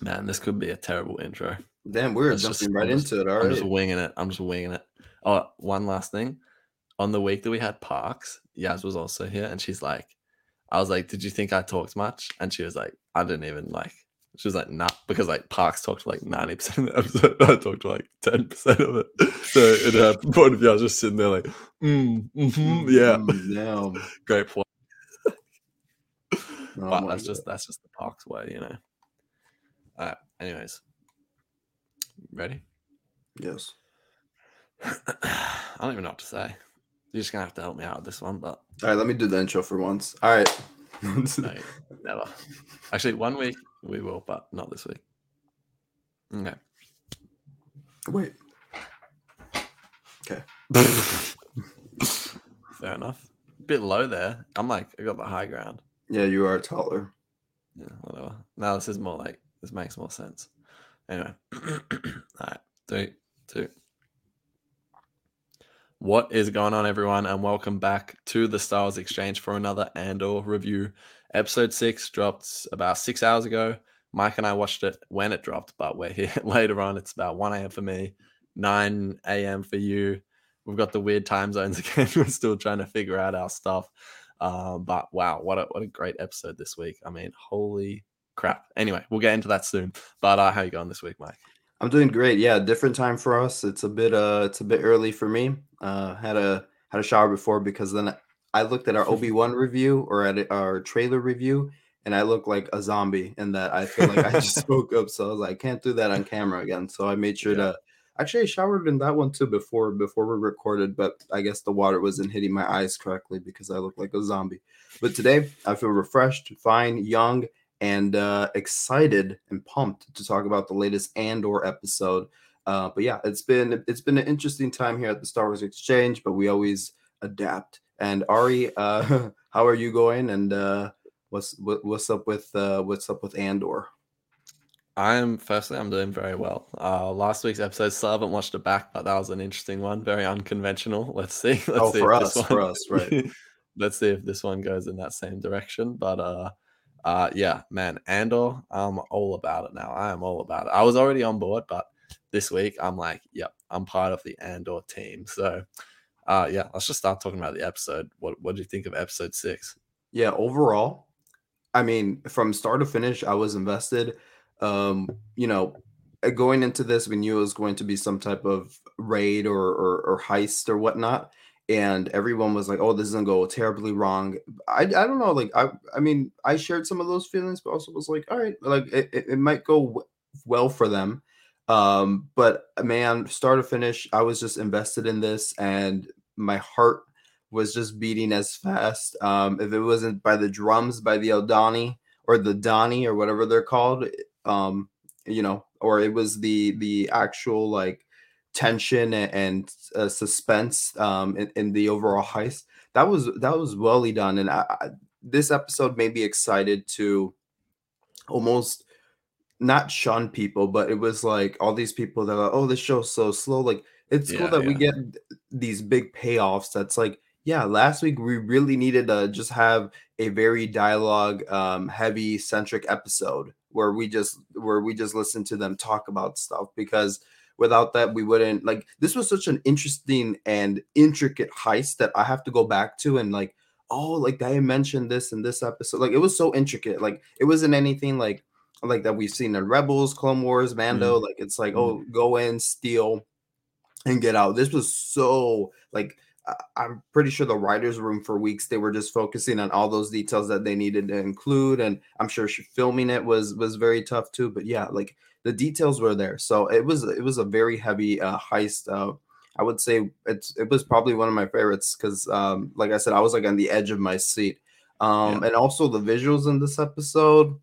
Man, this could be a terrible intro. Damn, we're Let's jumping just- right I'm just- into it. All I'm right. just winging it. I'm just winging it. Oh, one last thing. On the week that we had Parks, Yaz was also here, and she's like, I was like, "Did you think I talked much?" And she was like, "I didn't even like." She was like, "Nah," because like Parks talked like ninety percent of the episode. I talked like ten percent of it. So in her point of view, I was just sitting there like, mm, mhm, "Yeah, Mm, great point." Oh but that's God. just that's just the Parks way, you know. Right. Anyways, ready? yes. I don't even know what to say. You're just gonna have to help me out with this one, but All right, let me do the intro for once. All right. no, never. Actually, one week we will, but not this week. Okay. Wait. Okay. Fair enough. A bit low there. I'm like, I got the high ground. Yeah, you are taller. Yeah, whatever. Now this is more like this makes more sense. Anyway. All right. Three, two. What is going on, everyone, and welcome back to the Wars Exchange for another Andor review. Episode six dropped about six hours ago. Mike and I watched it when it dropped, but we're here later on. It's about 1 a.m. for me, 9 a.m. for you. We've got the weird time zones again. We're still trying to figure out our stuff. Um, but wow, what a what a great episode this week. I mean, holy crap. Anyway, we'll get into that soon. But uh, how you going this week, Mike? I'm doing great. Yeah, different time for us. It's a bit uh it's a bit early for me. Uh had a had a shower before because then I looked at our Obi-Wan review or at our trailer review and I look like a zombie in that I feel like I just woke up so I was like I can't do that on camera again. So I made sure Yeah. to actually I showered in that one too before before we recorded, but I guess the water wasn't hitting my eyes correctly because I look like a zombie. But today I feel refreshed, fine, young, and uh, excited and pumped to talk about the latest Andor episode. Uh, but yeah, it's been it's been an interesting time here at the Star Wars Exchange, but we always adapt. And Ari, uh, how are you going? And uh, what's what, what's up with uh, what's up with Andor? I'm firstly, I'm doing very well. Uh, last week's episode, still haven't watched it back, but that was an interesting one, very unconventional. Let's see. Let's Oh, see for us, this for one- us, right. Let's see if this one goes in that same direction. But uh, uh, yeah, man, Andor, I'm all about it now. I am all about it. I was already on board, but this week I'm like, yep, I'm part of the Andor team. So, uh, yeah, let's just start talking about the episode. What What do you think of episode six? Yeah, overall, I mean, from start to finish, I was invested. Um, you know, uh, going into this, we knew it was going to be some type of raid or or, or heist or whatnot, and everyone was like, "Oh, this is gonna go terribly wrong." I, I don't know, like I I mean, I shared some of those feelings, but also was like, "All right, like it, it, it might go w- well for them." Um, but man, start to finish, I was just invested in this, and my heart was just beating as fast. Um, if it wasn't by the drums, by the Aldhani or the Dhani or whatever they're called, um, you know, or it was the the actual like tension a- and uh, suspense um, in, in the overall heist. That was that was well done, and I, I, this episode made me excited to almost not shun people, but it was like all these people that are like, oh, this show's so slow. Like it's cool Yeah, that we get these big payoffs. That's like, yeah, last week we really needed to just have a very dialogue um heavy centric episode where we just where we just listen to them talk about stuff because without that we wouldn't like this was such an interesting and intricate heist that I have to go back to and like oh like I mentioned this in this episode like it was so intricate like it wasn't anything like like that we've seen in Rebels, Clone Wars, Mando. Like it's like, Mm. oh, go in, steal, and get out. This was so like I'm pretty sure the writers' room for weeks they were just focusing on all those details that they needed to include, and I'm sure filming it was was very tough too. But yeah, like the details were there, so it was it was a very heavy uh, heist. Uh, I would say it's it was probably one of my favorites because, um, like I said, I was like on the edge of my seat. Um, and also the visuals in this episode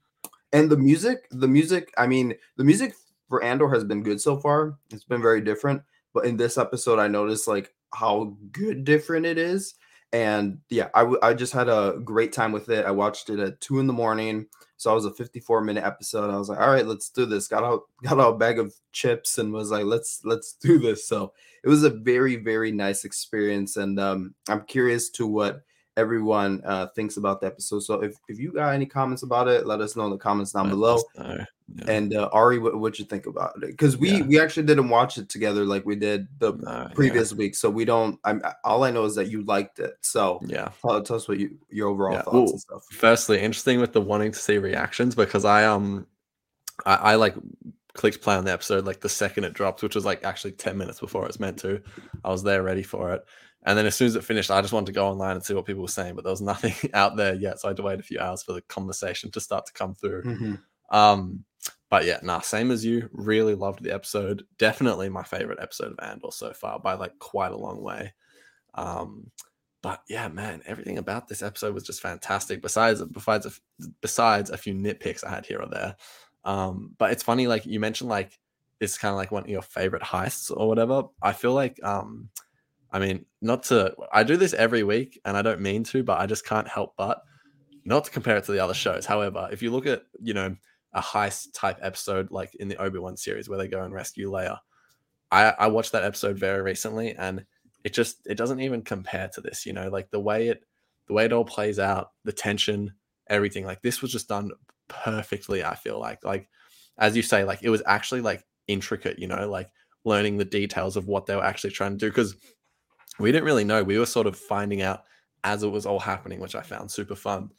and the music the music i mean the music for andor has been good so far it's been very different but in this episode i noticed like how good different it is and yeah I, w- I just had a great time with it i watched it at two in the morning so it was a 54 minute episode i was like all right let's do this got out got out a bag of chips and was like let's let's do this so it was a very very nice experience and um i'm curious to what everyone uh, thinks about the episode. So if, if you got any comments about it, let us know in the comments down Let below. Yeah. And uh, Ari, what what you think about it? Because we Yeah. we actually didn't watch it together like we did the yeah. previous week, so we don't. I'm all I know is that you liked it. So yeah. tell, tell us what you your overall Yeah. thoughts Ooh. and stuff. firstly interesting with the wanting to see reactions because i um I, I like clicked play on the episode like the second it dropped which was like actually 10 minutes before it was meant to i was there ready for it and then as soon as it finished i just wanted to go online and see what people were saying but there was nothing out there yet. So i had to wait a few hours for the conversation to start to come through. Mhm. um but yeah nah same as you. Really loved the episode. Definitely my favorite episode of andor so far by like quite a long way. Um but yeah man everything about this episode was just fantastic. Besides besides a, besides a few nitpicks i had here or there. Um but it's funny like you mentioned like it's kind of like one of your favorite heists or whatever. I feel like um i mean not to i do this every week and i don't mean to but i just can't help but not to compare it to the other shows. However if you look at you know a heist type episode like in the obi-wan series where they go and rescue leia i i watched that episode very recently and it just it doesn't even compare to this you know like the way it the way it all plays out the tension everything like this was just done perfectly i feel like like as you say like it was actually like intricate you know like learning the details of what they were actually trying to do because we didn't really know we were sort of finding out as it was all happening which i found super fun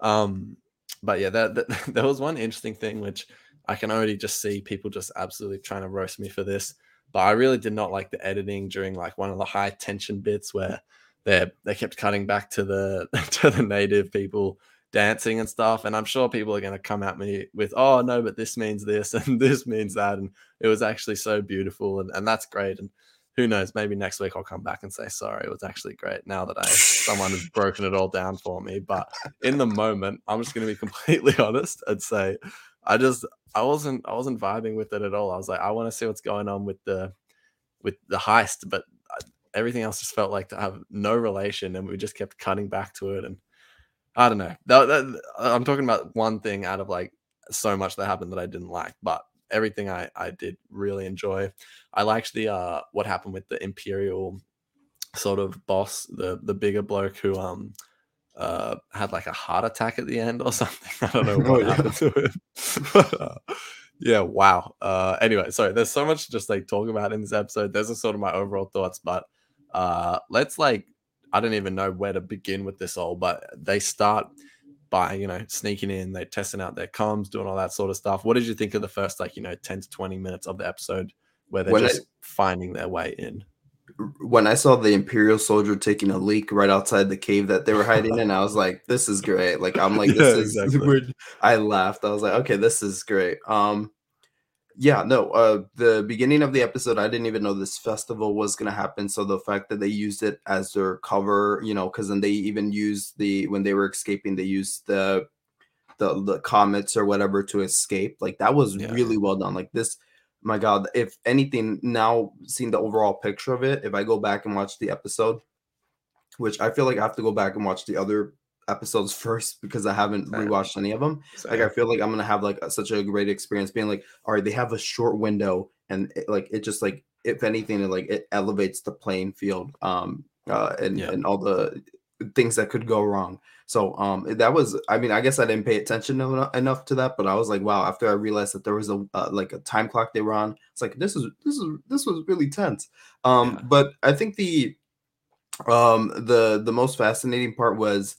um but yeah that, that there was one interesting thing which i can already just see people just absolutely trying to roast me for this but I really did not like the editing during like one of the high tension bits where they they kept cutting back to the to the native people dancing and stuff. And I'm sure people are going to come at me with, "Oh no, but this means this and this means that," and it was actually so beautiful, and and that's great. And who knows, maybe next week I'll come back and say sorry. It was actually great. Now that I someone has broken it all down for me, but in the moment, I'm just going to be completely honest and say, I just I wasn't I wasn't vibing with it at all. I was like, I want to see what's going on with the with the heist, but I- everything else just felt like to have no relation, and we just kept cutting back to it. And I don't know. That, that- I'm talking about one thing out of like so much that happened that I didn't like, but everything I I did really enjoy. I liked the uh what happened with the Imperial sort of boss, the the bigger bloke who um uh had like a heart attack at the end or something. I don't know Oh, what yeah. happened to him. But, uh, yeah, wow. Uh anyway, sorry, there's so much to just like talk about in this episode. Those are sort of my overall thoughts, but uh let's like I don't even know where to begin with this all, but they start by you know sneaking in, they're testing out their comms, doing all that sort of stuff. What did you think of the first like you know 10 to 20 minutes of the episode where they're When I- just finding their way in? When I saw the Imperial soldier taking a leak right outside the cave that they were hiding in, I was like, "This is great!" Like I'm like, Yeah, "This is." exactly. I laughed. I was like, "Okay, this is great." Um, yeah, no. Uh, the beginning of the episode, I didn't even know this festival was gonna happen. So the fact that they used it as their cover, you know, because then they even used the when they were escaping, they used the the the comets or whatever to escape. Like that was Yeah. really well done. Like this, my God. If anything, now seeing the overall picture of it, if I go back and watch the episode, which I feel like I have to go back and watch the other episodes first because I haven't Same. rewatched any of them So, like i feel like i'm gonna have like a- such a great experience being like all right they have a short window and it, like it just like if anything it like it elevates the playing field um uh and Yeah. and all the things that could go wrong so um that was i mean i guess i didn't pay attention enough to that but i was like wow after i realized that there was a uh, like a time clock they were on it's like this is this is this was really tense um Yeah. but i think the um the the most fascinating part was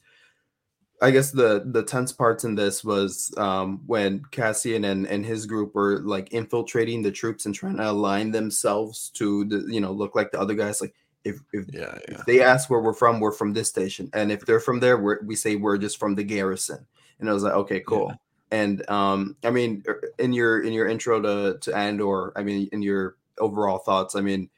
I guess the the tense parts in this was um, when Cassian and and his group were like infiltrating the troops and trying to align themselves to the you know look like the other guys. Like if if, yeah, yeah. if they ask where we're from, we're from this station, and if they're from there, we're, we say we're just from the garrison. And I was like, okay, cool. And um, I mean, er, in your in your intro to to Andor, I mean, in your overall thoughts, I mean,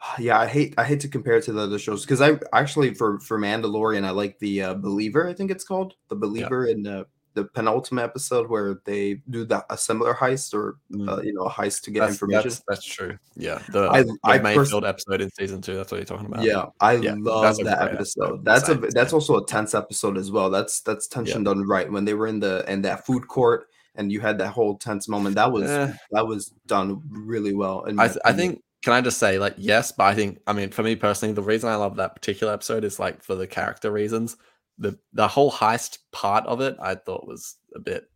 yeah, I hate I hate to compare it to the other shows because I actually for for Mandalorian, I like the uh, Believer, I think it's called the Believer in the the penultimate episode where they do the a similar heist or uh, you know a heist to get that's, information. That's, that's true. Yeah, the, I- the I Mayfeld pers- episode in season two. That's what you're talking about. Yeah, I Yeah, love that episode. episode. That's a that's also a tense episode as well. That's that's tension done right when they were in the in that food court and you had that whole tense moment. That was Eh. that was done really well. I, I think. Can I just say, like, yes, but I think, I mean, for me personally, the reason I love that particular episode is like for the character reasons. the the whole heist part of it, I thought was a bit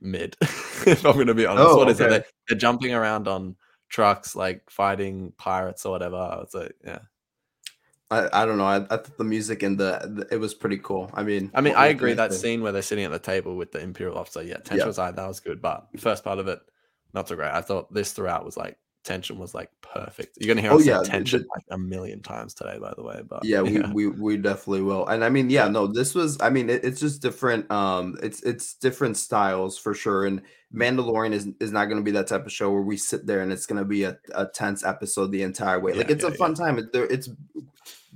mid. if I'm going to be honest, Oh, what is it? They, they're jumping around on trucks, like fighting pirates or whatever. I was like, yeah. I, I don't know. I, I thought the music and the, the it was pretty cool. I mean, I mean, I agree that scene where they're sitting at the table with the Imperial officer, yeah, tension Yeah. was high. That was good, but the first part of it, not so great. I thought this throughout was like tension was like perfect. You're gonna hear Oh, us yeah, say tension the- like a million times today, by the way. But yeah, we, we we definitely will. And I mean, yeah, no, this was. I mean, it, it's just different. Um, it's it's different styles for sure. And Mandalorian is is not to be that type of show where we sit there and it's to be a, a tense episode the entire way. Like it's yeah, a fun time. It, there, it's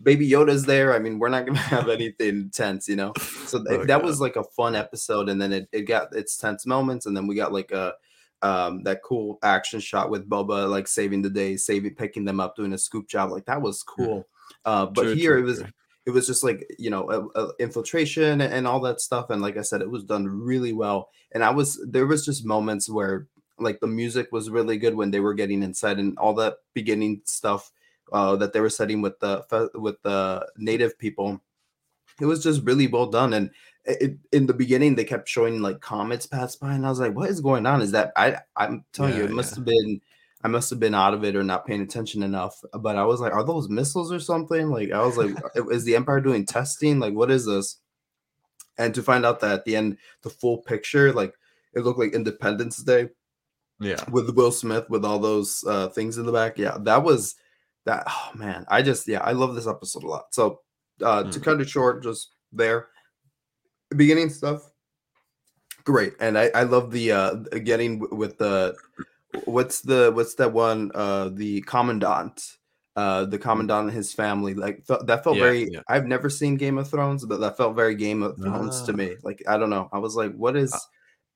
Baby Yoda's there. I mean, we're not to have anything tense, you know. So Oh, that God. was like a fun episode, and then it, it got its tense moments, and then we got like a um that cool action shot with Boba like saving the day, saving picking them up, doing a scoop job. Like that was cool. Uh, but True, here true, it was true. it was just like you know a, a infiltration and all that stuff and like i said it was done really well and i was there was just moments where like the music was really good when they were getting inside and all that beginning stuff uh, that they were setting with the with the native people it was just really well done and it, in the beginning they kept showing like comets pass by and i was like what is going on is that i i'm telling you Yeah, it must yeah. have been I must have been out of it or not paying attention enough. But I was like, are those missiles or something? Like, I was like, is the Empire doing testing? Like, what is this? And to find out that at the end, the full picture, like, it looked like Independence Day yeah. with Will Smith with all those uh, things in the back. Yeah, that was that. Oh man, I just yeah, I love this episode a lot. So uh, to Mm. cut it short, just there, beginning stuff, great, and I I love the uh getting with the what's the what's that one uh the commandant. Uh, the commandant and his family, like fe- that felt Yeah, very. yeah. I've never seen Game of Thrones, but that felt very Game of Thrones to Ah. me. Like I don't know, I was like, "What is?"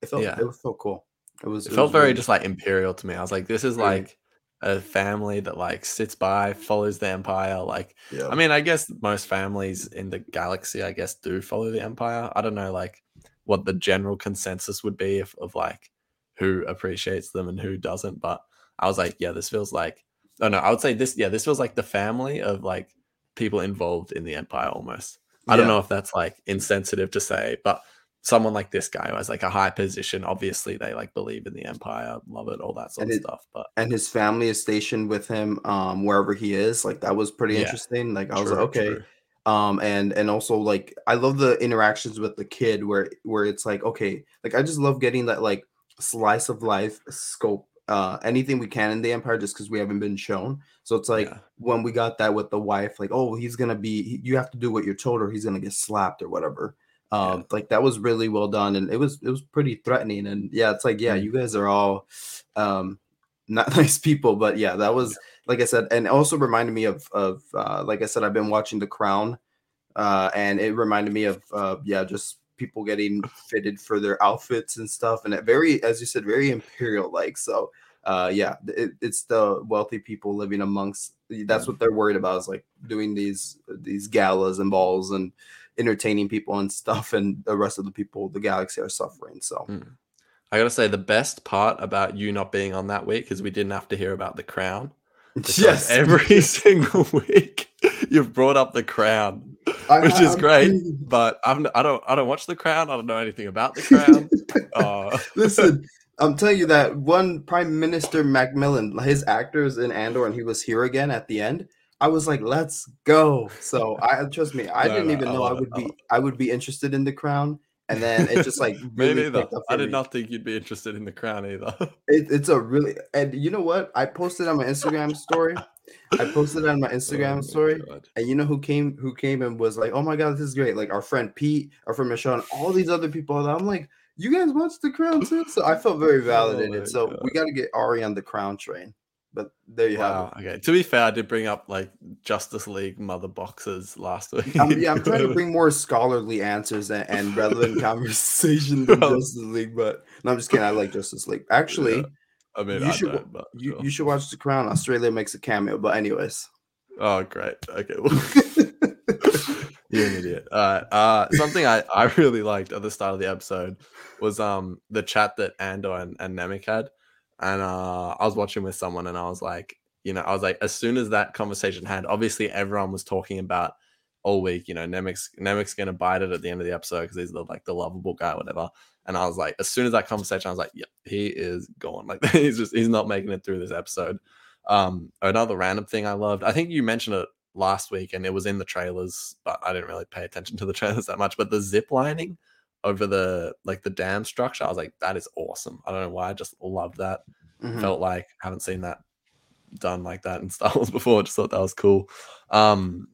It felt yeah. it felt cool. It was. It was felt very really- just like imperial to me. I was like, this is like a family that like sits by, follows the empire. Like, Yeah. I mean, I guess most families in the galaxy, I guess, do follow the empire. I don't know, like, what the general consensus would be of, of like who appreciates them and who doesn't. But I was like, yeah, this feels like, oh no, I would say this, yeah, this feels like the family of like people involved in the empire almost. I don't know if that's like insensitive to say, but someone like this guy who has like a high position, obviously they like believe in the empire, love it, all that sort And of it- stuff. But and his family is stationed with him um wherever he is like that was pretty Yeah. interesting like i was like okay true. um and and also like i love the interactions with the kid where where it's like okay like i just love getting that like slice of life scope uh anything we can in the empire just because we haven't been shown so it's like Yeah. when we got that with the wife like oh he's gonna be he- you have to do what you're told or he's gonna get slapped or whatever um Yeah. like that was really well done and it was it was pretty threatening and yeah it's like yeah Mm. you guys are all um not nice people but yeah that was like i said and also reminded me of of uh like i said i've been watching the crown uh and it reminded me of uh yeah just people getting fitted for their outfits and stuff and it very as you said very imperial like so uh yeah it, it's the wealthy people living amongst that's what they're worried about is like doing these these galas and balls and entertaining people and stuff and the rest of the people the galaxy are suffering so Mm. I gotta say the best part about you not being on that week is we didn't have to hear about the crown. Because yes every single week you've brought up the crown, I- which I- is I'm great. But I'm I don't I don't watch the crown. I don't know anything about the crown. uh, Listen, I'm telling you that one Prime Minister Macmillan, his actors in Andor, and he was here again at the end. I was like, "Let's go!" So I trust me, I No, didn't no, even I know I it, would I be I would be interested in the crown, and then it just like me really up I did me. not think you'd be interested in the crown either. It, it's a really and you know what? I posted on my Instagram story. I posted on my Oh Instagram my story. God. And you know who came who came and was like, "Oh my god, this is great!" Like our friend Pete, our friend Michelle, and all these other people. I'm like, "You guys watch The Crown too?" So I felt very Oh validated. my so we got to get Ari on the Crown train. But there you have Wow. Okay. To be fair, I did bring up like Justice League mother boxes last week. it. I'm, yeah, I'm trying to bring more scholarly answers and, and relevant conversation than Justice League. But no, I'm just kidding. I like Justice League. Actually, Yeah, I mean, you I should you, sure. you should watch The Crown. Australia makes a cameo. But anyways, Oh, great. Okay. Well, you're an idiot. Uh, something I, I really liked at the start of the episode was um the chat that Andor and, and Nemik had. And uh, I was watching with someone and I was like, you know, I was like, as soon as that conversation had, obviously everyone was talking about all week, you know, Nemik's Nemik's gonna bite it at the end of the episode because he's the like the lovable guy, whatever. And I was like, as soon as that conversation, I was like, yep, he is gone. Like he's just he's not making it through this episode. Um, another random thing I loved, I think you mentioned it last week and it was in the trailers, but I didn't really pay attention to the trailers that much. But the zip lining over the like the dam structure, I was like, that is awesome. I don't know why, I just loved that. Mhm. Felt like I haven't seen that done like that in Star Wars before. I just thought that was cool. Um,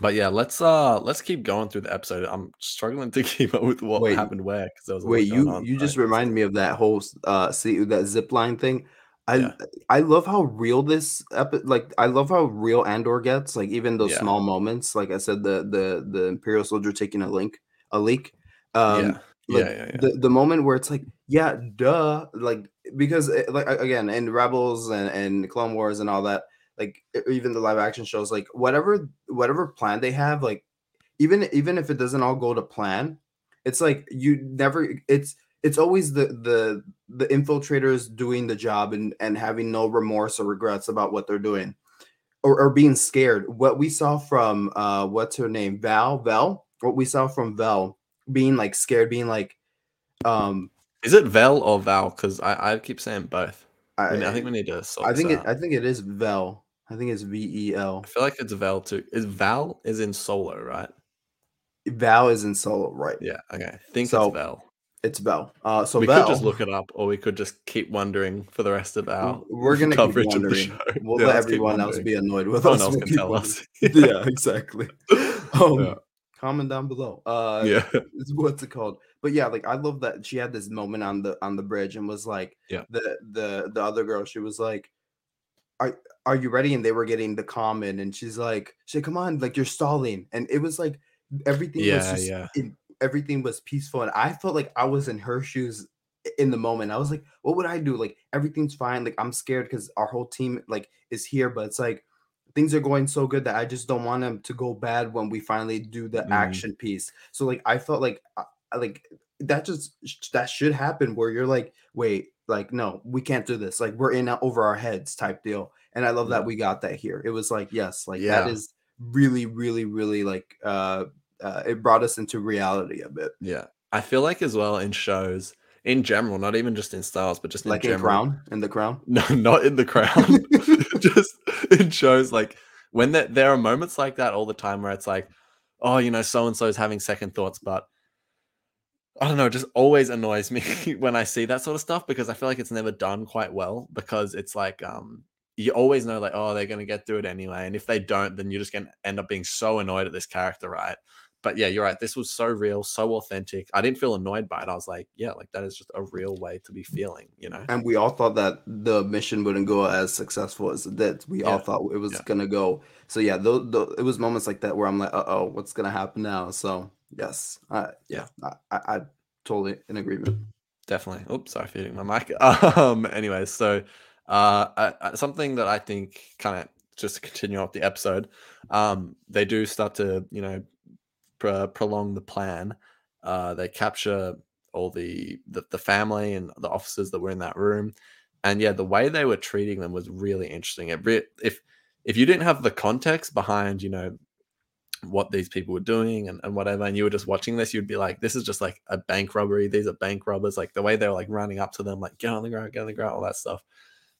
but yeah, let's uh let's keep going through the episode. I'm struggling to keep up with what Wait, happened where because there was a Wait, you on, you just remind me of that whole uh see that zip line thing. I Yeah. I love how real this epi- like I love how real Andor gets. Like even those Yeah. small moments, like I said, the the the Imperial soldier taking a link a leak. Um, yeah. like yeah, yeah, yeah. the the moment where it's like yeah duh like because it, like again in rebels and and clone wars and all that like even the live action shows like whatever whatever plan they have like even even if it doesn't all go to plan it's like you never it's it's always the the the infiltrators doing the job and and having no remorse or regrets about what they're doing or, or being scared what we saw from uh what's her name val val what we saw from val being like scared being like um Is it Vel or Val? Because I, I keep saying both. i, We ne- I think we need to sort I think it i think it is vel i think it's v-e-l I feel like it's Vel too. Is Val is in Solo, right? val is in solo right Yeah. Okay. I think So, it's Vel. it's vel uh so we could just look it up, or we could just keep wondering for the rest of our we're gonna keep coverage of the show. we'll Yeah, let everyone else be annoyed with No us one else can tell wondering. us. yeah exactly um Yeah. Comment down below uh yeah. what's it called? But yeah like i love that she had this moment on the on the bridge and was like Yeah. the the the other girl she was like are are you ready? And they were getting the comment and she's like she said, come on like you're stalling. And it was like everything was Yeah, just yeah. in, everything was peaceful and i felt like i was in her shoes in the moment. I was like what would i do? Like everything's fine. Like i'm scared because our whole team like is here. But it's like things are going so good that I just don't want them to go bad when we finally do the Mm. action piece. So like I felt like I- I- like that just that should happen where you're like wait like no we can't do this like we're in over our heads type deal and I love Yeah. that we got that here. It was like yes like Yeah. that is really really really like uh, uh it brought us into reality a bit Yeah. I feel like as well in shows in general, not even just in Star Wars, but just in like in general. Crown in the Crown. No, not in the crown. just shows like when there, there are moments like that all the time where it's like, oh, you know, so and so is having second thoughts, but I don't know, it just always annoys me when I see that sort of stuff because I feel like it's never done quite well because it's like um you always know like oh they're gonna get through it anyway and if they don't then you're just gonna end up being so annoyed at this character right but yeah you're right this was so real so authentic i didn't feel annoyed by it i was like yeah like that is just a real way to be feeling you know and we all thought that the mission wouldn't go as successful as it did. We all thought it was Yeah. gonna go. So yeah, though, though it was moments like that where I'm like, uh oh, what's gonna happen now? So yes, I, yeah, I, I, I totally in agreement. definitely oops sorry for hitting my mic um anyway so uh I, I- something that i think kind of just to continue off the episode um they do start to you know pro- prolong the plan uh they capture all the, the the family and the officers that were in that room and yeah the way they were treating them was really interesting. It re- if if you didn't have the context behind you know what these people were doing and, and whatever and you were just watching this you'd be like this is just like a bank robbery. These are bank robbers. Like the way they were like running up to them like get on the ground get on the ground all that stuff.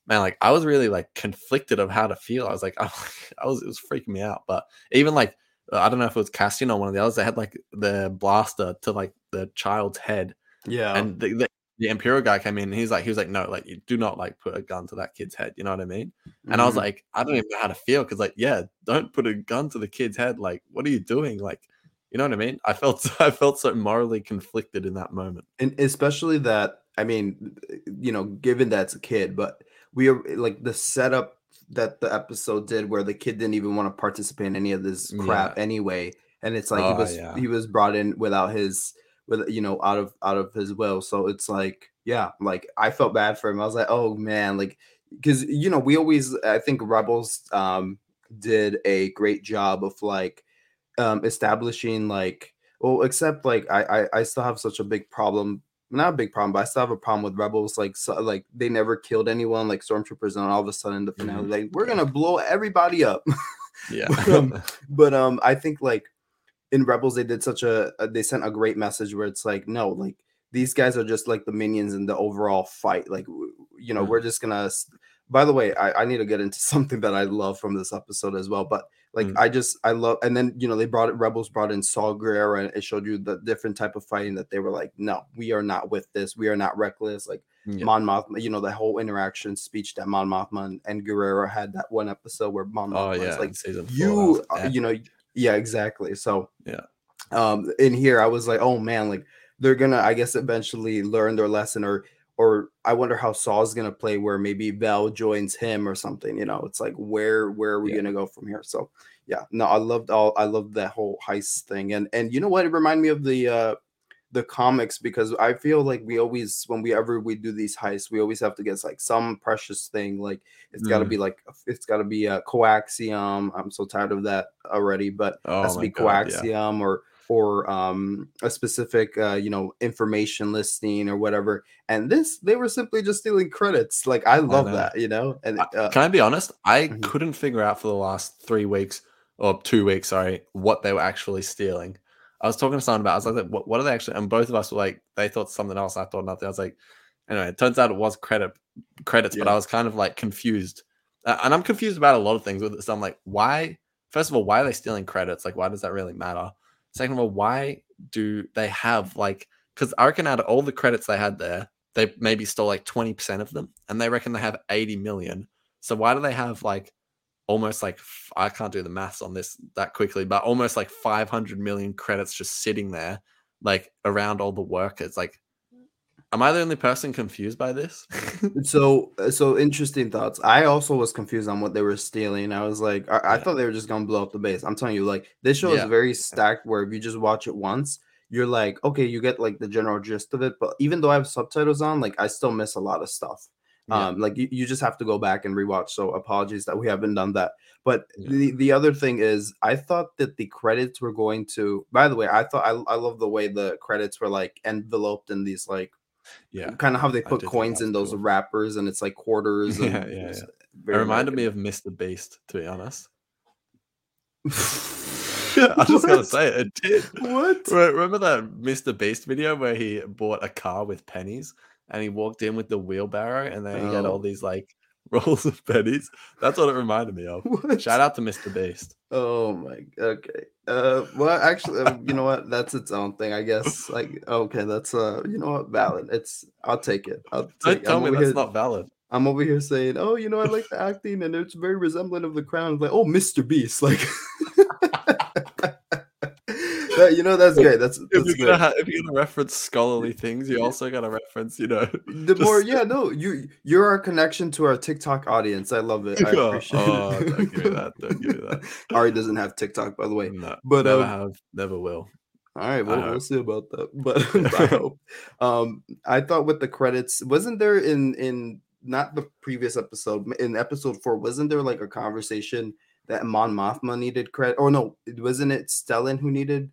Man like i was really like conflicted of how to feel. I was like i was it was freaking me out but even like i don't know if it was cassian or one of the others they had like the blaster to like the child's head Yeah, and the, the, the imperial guy came in and he's like he was like no like you do not like put a gun to that kid's head you know what i mean and I was Mhm. like, I don't even know how to feel because, like, yeah, don't put a gun to the kid's head. Like, what are you doing? Like, you know what I mean? I felt, I felt so morally conflicted in that moment. and especially that I mean, you know, given that's a kid, but we are like the setup that the episode did where the kid didn't even want to participate in any of this crap anyway, and it's like Oh, he was yeah. he was brought in without his with you know out of out of his will, so it's like yeah, like I felt bad for him. I was like, oh man, like because you know we always I think Rebels um did a great job of like um establishing like well except like I, I i still have such a big problem not a big problem but i still have a problem with rebels like so, like they never killed anyone like stormtroopers and all of a sudden the finale Mhm. like we're gonna blow everybody up Yeah. But, um, but um, I think like in Rebels they did such a they sent a great message where it's like no like these guys are just like the minions in the overall fight like you know Mm. we're just gonna by the way I, I need to get into something that i love from this episode as well but like Mm. i just i love and then you know they brought it rebels brought in saw gerrera and it showed you the different type of fighting that they were like no we are not with this we are not reckless like Yeah. mon mothma you know the whole interaction speech that mon mothma and, and guerrero had that one episode where mon Oh yeah. is like in four, you uh, you know yeah exactly so Yeah. um in here i was like oh man like they're gonna i guess eventually learn their lesson or or i wonder how saw's gonna play where maybe val joins him or something you know it's like where where are we Yeah. gonna go from here so yeah no i loved all i loved that whole heist thing and and you know what it reminded me of the uh the comics because I feel like we always when we ever we do these heists, we always have to get like some precious thing. Like it's got to Mm. be like it's got to be a coaxium. I'm so tired of that already, but it has Oh to be God, yeah. coaxium or or um a specific uh you know information listing or whatever. And this they were simply just stealing credits. Like I love know. that, you know. And uh, Can I be honest? I Mhm. couldn't figure out for the last three weeks or two weeks, sorry, what they were actually stealing. I was talking to someone about. it, I was like, "What? What are they actually?" And both of us were like, they thought something else. I thought nothing. I was like, anyway, it turns out it was credit credits, but I was kind of like confused, uh, and I'm confused about a lot of things with this. I'm like, why? First of all, why are they stealing credits? Like, why does that really matter? Second of all, why do they have like? Because I reckon out of all the credits they had there, they maybe stole like 20% of them, and they reckon they have 80 million. So why do they have like almost like I can't do the maths on this that quickly, but almost like 500 million credits just sitting there, like around all the workers? Like, am I the only person confused by this? so so interesting thoughts i also was confused on what they were stealing i was like i, I Yeah. thought they were just gonna blow up the base i'm telling you like this show Yeah. is very stacked where if you just watch it once you're like okay you get like the general gist of it but even though i have subtitles on like i still miss a lot of stuff Yeah. um like you, you just have to go back and rewatch so apologies that we haven't done that but Yeah. the, the other thing is i thought that the credits were going to by the way i thought i, I love the way the credits were like enveloped in these like yeah. kind of how they put coins in those cool. wrappers and it's like quarters and Yeah, yeah, yeah. It reminded me of Mr. Beast, to be honest. I just gotta say it, it did. what Remember that Mr. Beast video where he bought a car with pennies and he walked in with the wheelbarrow and then he had Oh. all these like rolls of pennies? That's what it reminded me of. what Shout out to Mr. Beast. oh my okay uh well actually uh, you know what that's its own thing i guess like okay that's uh you know what valid it's i'll take it i'll Don't take tell I'm me that's here- not valid. I'm over here saying, "Oh, you know, I like the acting, and it's very resemblant of the Crown." Like, oh, Mr. Beast, like, that, you know, that's great. That's, If you're, gonna ha- if you're gonna reference scholarly things, you also gotta reference, you know. the more, yeah, no, you you're our connection to our TikTok audience. I love it. I Oh, appreciate oh, it. don't give me that, don't give me that. Ari doesn't have TikTok, by the way. No, But, never um, have, never will. All right, well, we'll see about that. But I hope. Um, I thought with the credits, wasn't there in in not the previous episode, in episode four, wasn't there like a conversation that Mon Mothma needed credit? Or no, wasn't it Stellan who needed?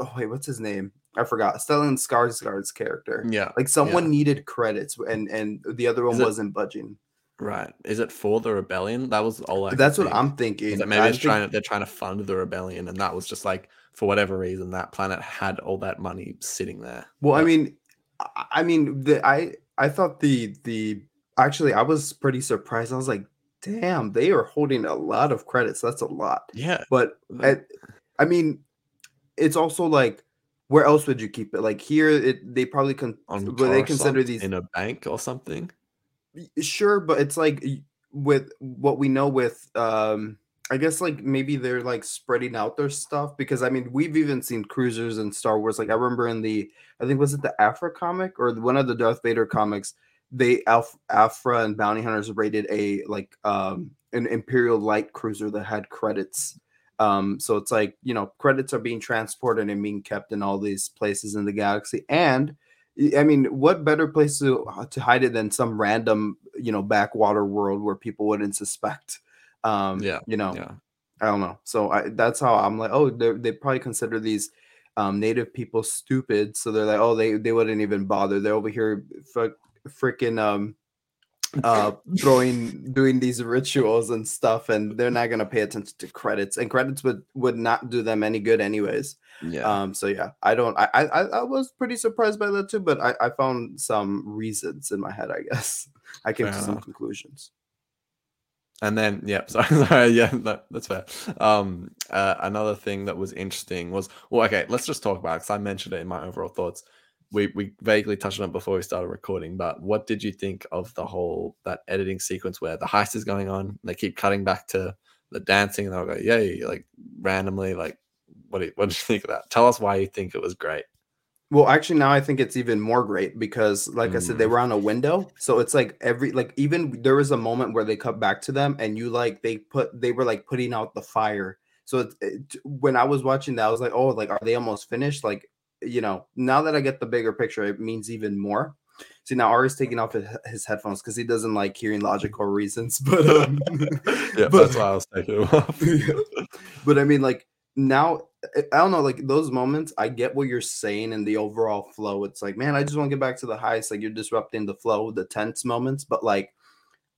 Oh wait, what's his name? I forgot. Stellan Skarsgård's character. Yeah, Like someone needed credits, and and the other one it- wasn't budging. right. Is it for the rebellion? That was all. I That's what think. I'm Is thinking. maybe I it's think- trying to, they're trying to fund the rebellion, and that was just like for whatever reason that planet had all that money sitting there. Well, I mean, I- I mean, the I I thought the the actually I was pretty surprised. I was like, damn, they are holding a lot of credits. That's a lot. yeah, But at, I mean, it's also like, where else would you keep it? Like here, it they probably con on but they consider these in a bank or something. sure, but it's like with what we know with um. I guess like maybe they're like spreading out their stuff because I mean we've even seen cruisers in Star Wars. Like I remember in the I think was it the Aphra comic or one of the Darth Vader comics, they Alf, Aphra and bounty hunters raided a like um an Imperial light cruiser that had credits. Um, so it's like you know credits are being transported and being kept in all these places in the galaxy. And I mean, what better place to uh, to hide it than some random you know backwater world where people wouldn't suspect? Um, Yeah, you know, Yeah, I don't know. So I, that's how I'm like, oh, they they probably consider these um, native people stupid, so they're like, oh, they they wouldn't even bother. They're over here, fuck, freaking um, uh throwing doing these rituals and stuff and they're not going to pay attention to credits and credits would would not do them any good anyways Yeah. um so yeah i don't i i, I was pretty surprised by that too but i i found some reasons in my head i guess i came Fair to some enough. conclusions And then, yeah, sorry, sorry, yeah, that, that's fair. Um, uh, another thing that was interesting was, well, okay, let's just talk about it because I mentioned it in my overall thoughts. We we vaguely touched on it before we started recording, but what did you think of the whole that editing sequence where the heist is going on? They keep cutting back to the dancing, and they'll go, "Yay!" like randomly. Like, what do you, what did you think of that? Tell us why you think it was great. Well, actually, now I think it's even more great because, like I said, they Mm. were on a window, so it's like every like even there was a moment where they cut back to them, and you like they put they were like putting out the fire. So it, it, when I was watching that, I was like, oh, like are they almost finished? Like you know, now that I get the bigger picture, it means even more. See now, Ari's taking off his, headphones because he doesn't like hearing logical reasons, but um, Yeah, but- that's why I was taking it off. but I mean, like now, I don't know, like those moments, I get what you're saying and the overall flow. It's like, man, I just want to get back to the highs. Like you're disrupting the flow, the tense moments. But like,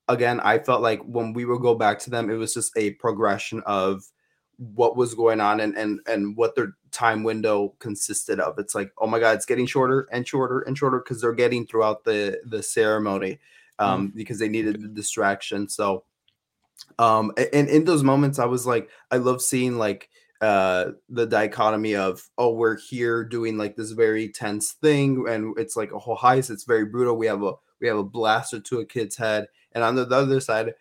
again, I felt like when we would go back to them, it was just a progression of what was going on and and and what their time window consisted of. It's like, oh my god, it's getting shorter and shorter and shorter because they're getting throughout the the ceremony um because they needed the distraction. So um and in those moments I was like I love seeing like uh the dichotomy of oh we're here doing like this very tense thing and it's like a whole heist. It's very brutal. We have a we have a blaster to a kid's head. And on the, the other side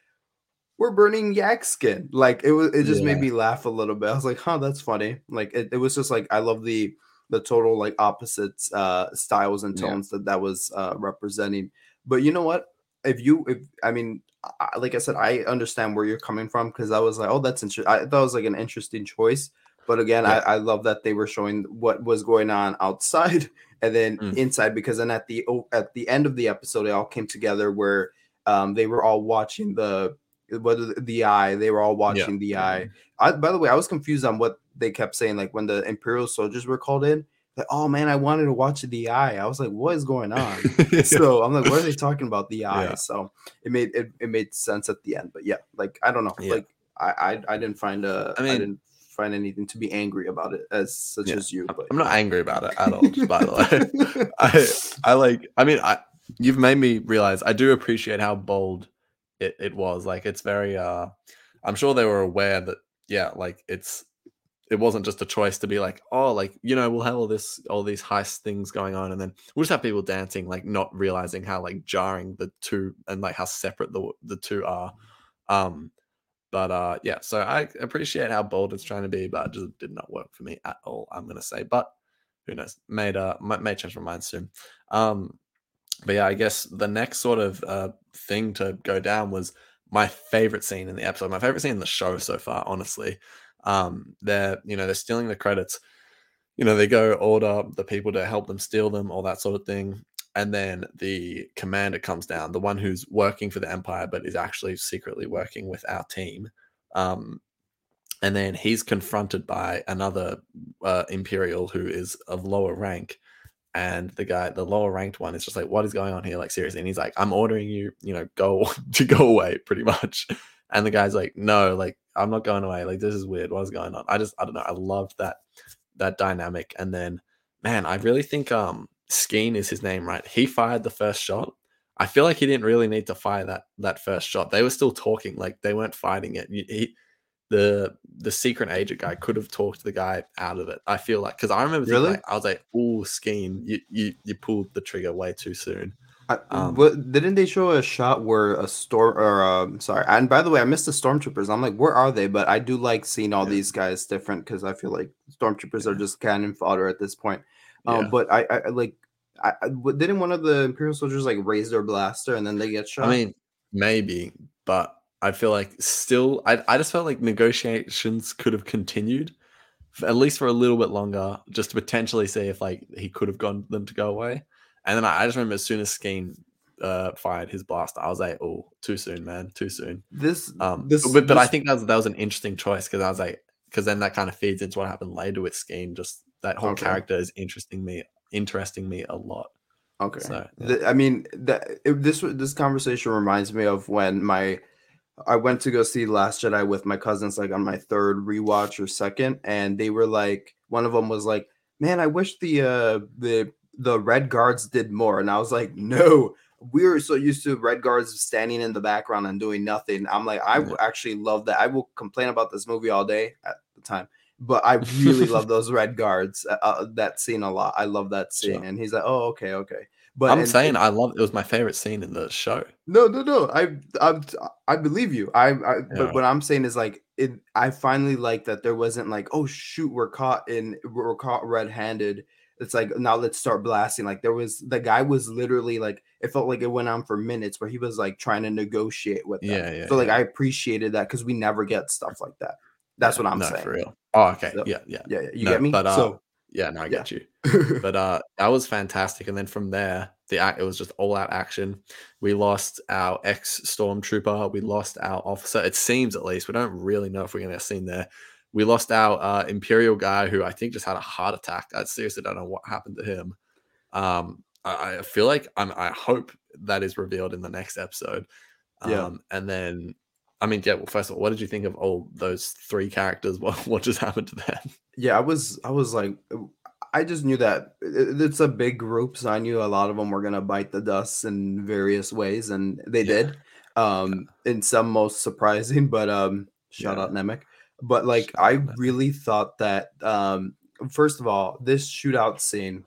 we're burning yak skin. Like it was it just made me laugh a little bit. I was like huh that's funny. Like it, it was just like i love the the total like opposites uh styles and Yeah. tones that that was uh representing. But you know what? If you if i mean I, like i said i understand where you're coming from because i was like oh that's interesting i thought it was like an interesting choice. But again Yeah. I, I love that they were showing what was going on outside and then Mm. inside because then at the at the end of the episode it all came together where um they were all watching the whether the- the eye they were all watching the eye I, by the way i was confused on what they kept saying like when the imperial soldiers were called in like oh man i wanted to watch the eye i was like what is going on so i'm like what are they talking about the eye Yeah. so it made it, it made sense at the end but yeah like i don't know Yeah. like I, I i didn't find a i I i, didn't find anything to be angry about it as such Yeah. as you but I'm not angry about it at all. Just by the way, I I like. I mean, I you've made me realize I do appreciate how bold it, it was. Like, it's very. uh I'm sure they were aware that. Yeah, like it's. It wasn't just a choice to be like, oh, like you know, we'll have all this, all these heist things going on, and then we'll just have people dancing, like not realizing how like jarring the two and like how separate the the two are. Um, but uh, yeah, so I appreciate how bold it's trying to be, but it just did not work for me at all. I'm gonna say, but who knows? Made uh, may change my mind soon. Um, but yeah, I guess the next sort of uh thing to go down was my favorite scene in the episode. My favorite scene in the show so far, honestly. Um, they're you know they're stealing the credits. You know they go order the people to help them steal them, all that sort of thing. And then the commander comes down, the one who's working for the Empire, but is actually secretly working with our team. Um, and then he's confronted by another uh, Imperial who is of lower rank. And the guy, the lower ranked one, is just like, "What is going on here?" Like seriously, and he's like, "I'm ordering you, you know, go to go away, pretty much." And the guy's like, "No, like I'm not going away. Like this is weird. What is going on?" I just, I don't know. I loved that that dynamic. And then, man, I really think um Skeen is his name, right? He fired the first shot. I feel like he didn't really need to fire that that first shot. They were still talking, like they weren't fighting it. He, the the secret agent guy could have talked the guy out of it. I feel like because I remember thinking, Really? like, I was like, "Oh, Skeen, you, you you pulled the trigger way too soon." I, Um, what, didn't they show a shot where a storm or um sorry and by the way i missed the stormtroopers i'm like where are they but i do like seeing all Yeah. these guys different because i feel like stormtroopers are just cannon fodder at this point um Yeah. but i i, like I, I didn't one of the imperial soldiers like raise their blaster and then they get shot I mean, maybe, but I feel like still, I, I just felt like negotiations could have continued at least for a little bit longer, just to potentially see if like he could have gotten them to go away. And then I, I just remember as soon as Skeen uh, fired his blaster, I was like, "Oh, too soon, man, too soon." this Um, this but but I think that was that was an interesting choice because I was like, because then that kind of feeds into what happened later with Skeen. Just that whole Okay. character is interesting me, interesting me a lot. Okay. So, yeah. The- I mean, that this this conversation reminds me of when my I went to go see Last Jedi with my cousins, like on my third rewatch or second, and they were like, one of them was like, "Man, I wish the uh the the red guards did more," and I was like, "No." We were so used to red guards standing in the background and doing nothing. I'm like, I Yeah. actually love that. I will complain about this movie all day at the time, but I really love those red guards. Uh, uh, that scene a lot. I love that scene. Sure. And he's like, "Oh, okay, okay." But I'm and- saying and- I love it was my favorite scene in the show. no, no, no. I, I, I believe you. I, I Yeah. but what I'm saying is like it. I finally like that there wasn't like, oh shoot, we're caught in, we're caught red-handed. It's like now let's start blasting. Like there was the guy was literally like it felt like it went on for minutes where he was like trying to negotiate with them. Yeah, yeah. so like yeah. I appreciated that because we never get stuff like that. That's what I'm no, saying. for real. Oh, okay. So- yeah, yeah. Yeah, yeah. You No, get me? but, uh, so Yeah, no, I Yeah. get you. But uh that was fantastic. And then from there, the act it was just all out action. We lost our ex stormtrooper, we lost our officer. It seems at least. We don't really know if we're gonna get seen there. We lost our uh, Imperial guy who I think just had a heart attack. I seriously don't know what happened to him. Um, I, I feel like I'm, I hope that is revealed in the next episode. Um, Yeah. and then, I mean, yeah. Well, first of all, what did you think of all those three characters? What what just happened to them? yeah, I was, I was like, I just knew that it- it's a big group, so I knew a lot of them were gonna bite the dust in various ways, and they Yeah. did. Um, in some most surprising, but um, shout Yeah. out Nemik. But like, Shout I really thought that um, first of all, this shootout scene.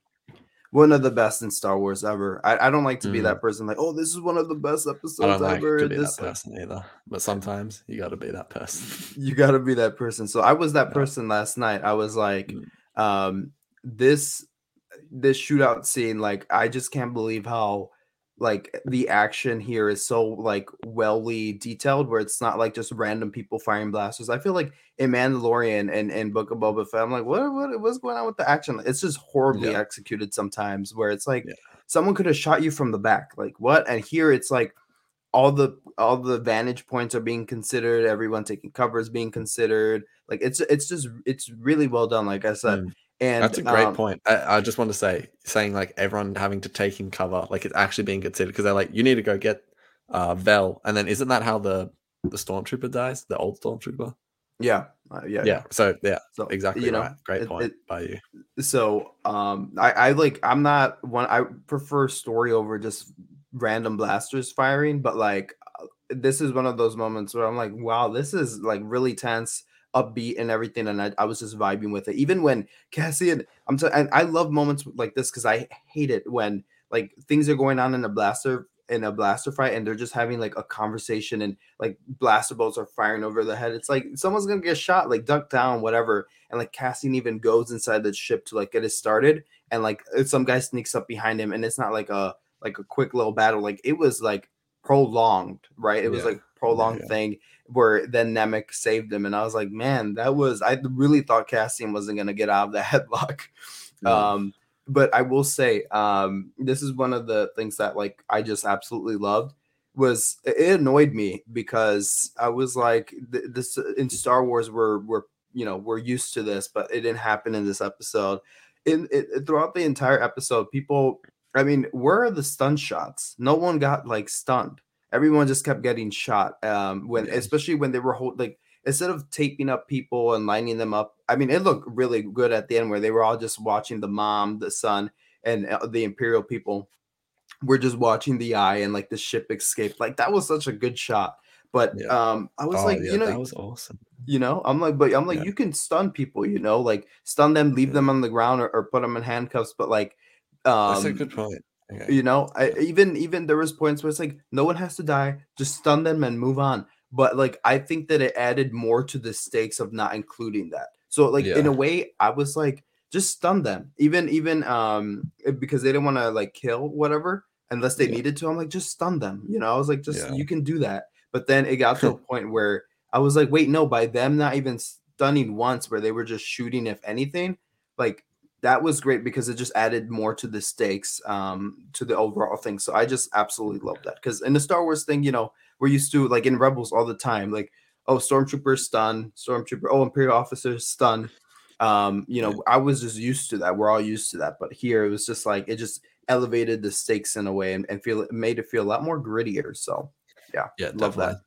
One of the best in Star Wars ever. I, I don't like to be Mm. that person like, oh, this is one of the best I episodes don't like ever. to be this, that person either, but sometimes you got to be that person. you got to be that person so i was that Yeah. person last night i was like Mm. um this this shootout scene like i just can't believe how like the action here is so like wellly detailed where it's not like just random people firing blasters i feel like in mandalorian and and book of boba fett i'm like what, what what's going on with the action it's just horribly Yeah. executed sometimes where it's like Yeah. someone could have shot you from the back like what and here it's like all the all the vantage points are being considered everyone taking cover is being considered like it's it's just it's really well done like i said Mm. And That's a great um, point. I, I just want to say, saying like everyone having to take in cover, like it's actually being considered because they're like, you need to go get uh Vel, and then isn't that how the the stormtrooper dies, the old stormtrooper? yeah uh, yeah Yeah. So yeah, so exactly you know right. Great point it- by you. so um i i like i'm not one i prefer story over just random blasters firing but like uh, this is one of those moments where i'm like wow this is like really tense upbeat and everything and i, I was just vibing with it even when cassian i'm t- and i love moments like this because i hate it when like things are going on in a blaster in a blaster fight and they're just having like a conversation and like blaster bolts are firing over the head it's like someone's gonna get shot like duck down whatever and like Cassian even goes inside the ship to like get it started, and like uh, some guy sneaks up behind him, and it's not like a like a quick little battle, like it was like prolonged, right? It was like prolonged yeah. thing where then Nemik saved him, and I was like, man, that was I really thought Cassian wasn't gonna get out of the headlock. Mm. Um, but I will say, um, this is one of the things that like I just absolutely loved was it annoyed me because I was like th- this in Star Wars we're we're you know we're used to this, but it didn't happen in this episode. In it, throughout the entire episode, people, I mean, where are the stun shots? No one got like stunned. Everyone just kept getting shot. Um, when especially when they were hold, like instead of taping up people and lining them up. I mean, it looked really good at the end where they were all just watching the mom, the son, and uh, the Imperial people we're just watching the eye and like the ship escape. Like that was such a good shot. But Yeah. um I was Oh, like, yeah, you know, that was awesome. you know, I'm like, but I'm like, Yeah. you can stun people, you know, like stun them, leave them on the ground or, or put them in handcuffs. But like, That's um, a good point. Okay. you know, I, even even there was points where it's like no one has to die, just stun them and move on. But like, I think that it added more to the stakes of not including that. So like in a way, I was like, just stun them, even even um because they didn't want to like kill whatever unless they Yeah. needed to. I'm like, just stun them, you know. I was like, just Yeah. you can do that. But then it got to a point where I was like, wait, no, by them not even stunning once, where they were just shooting, if anything, like that was great because it just added more to the stakes, um, to the overall thing. So I just absolutely love that because in the Star Wars thing, you know, we're used to like in Rebels all the time, like oh, stormtrooper stun, stormtrooper, oh, Imperial officer stun. Um, you know, I was just used to that. We're all used to that, but here it was just like it just elevated the stakes in a way and, and feel it made it feel a lot more grittier. So yeah, Yeah, love definitely.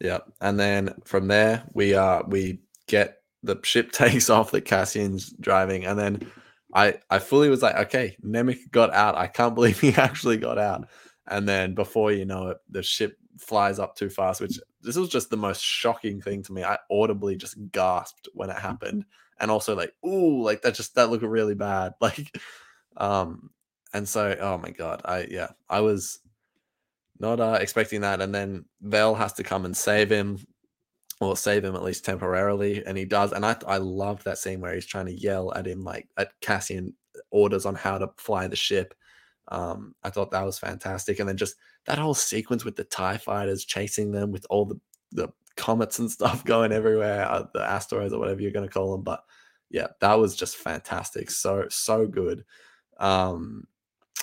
Yeah, and then from there we uh we get the ship takes off that Cassian's driving, and then I I fully was like, okay, Nemik got out. I can't believe he actually got out. And then before you know it, the ship flies up too fast, which this was just the most shocking thing to me. I audibly just gasped when it happened. And also like, ooh, like that just that looked really bad. Like um and so oh my god, I yeah, I was not uh, expecting that. And then Vel has to come and save him, or save him at least temporarily, and he does. And I I loved that scene where he's trying to yell at him like at Cassian orders on how to fly the ship. Um, I thought that was fantastic, and then just that whole sequence with the Tie fighters chasing them with all the the comets and stuff going everywhere, uh, the asteroids or whatever you're going to call them. But yeah, that was just fantastic. So so good. Um,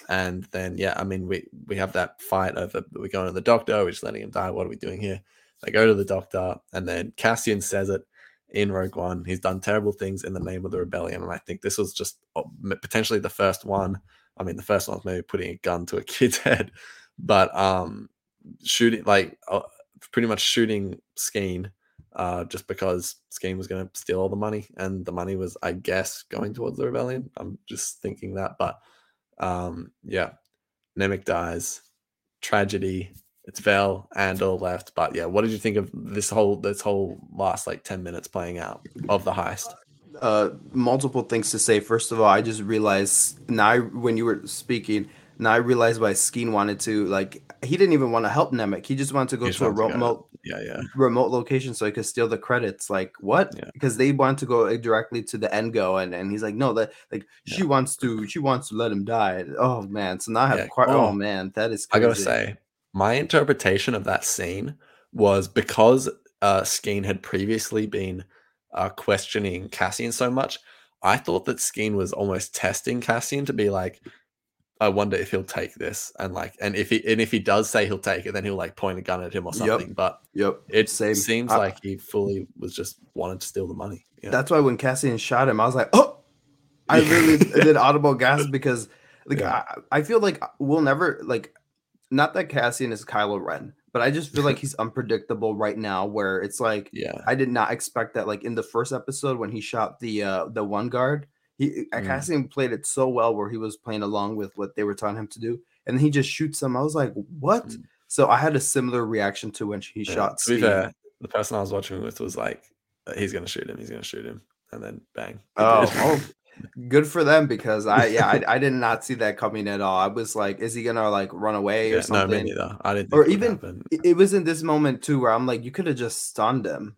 and then yeah, I mean we we have that fight over we go to the doctor, we're just letting him die. What are we doing here? They go to the doctor, and then Cassian says it in Rogue One. He's done terrible things in the name of the rebellion, and I think this was just uh, potentially the first one. I mean, the first one was maybe putting a gun to a kid's head, but um, shooting like uh, pretty much shooting Skeen uh, just because Skeen was going to steal all the money, and the money was, I guess, going towards the rebellion. I'm just thinking that, but um, yeah, Nemik dies, tragedy. It's Vel and all left, but yeah, what did you think of this whole this whole last like ten minutes playing out of the heist? uh multiple things to say. First of all, I just realized now I- when you were speaking, now I realized why Skeen wanted to like he didn't even want to help Nemik. He just wanted to go to a wanted to remote Yeah, yeah, remote location so he could steal the credits. Like what? Yeah. Because they want to go directly to the end go, and, and he's like, no, that like she wants to she wants to let him die. Oh man, so now I have Yeah. quite. Oh, Oh. man, that is. I gotta say, my interpretation of that scene was because uh, Skeen had previously been uh, questioning Cassian so much. I thought that Skeen was almost testing Cassian to be like, I wonder if he'll take this, and like, and if he and if he does say he'll take it, then he'll like point a gun at him or Yep. something. But Yep. it Same. seems I- like he fully was just wanted to steal the money. Yeah, That's why when Cassian shot him, I was like, oh, I really did audible gasp because like Yeah. I, I feel like we'll never like not that Cassian is Kylo Ren, but I just feel like he's unpredictable right now where it's like yeah, I did not expect that like in the first episode when he shot the uh the one guard, he uh Mm. Cassian played it so well where he was playing along with what they were telling him to do, and he just shoots him. I was like, what? Mm. So I had a similar reaction to when he Yeah. shot To be fair, the person I was watching with was like, he's gonna shoot him. He's gonna shoot him, and then bang. Oh, oh, good for them because I yeah I, I did not see that coming at all. I was like, is he gonna like run away Yeah, or no, something? me neither. I didn't. Or even- it, was in this moment too where I'm like, you could have just stunned him,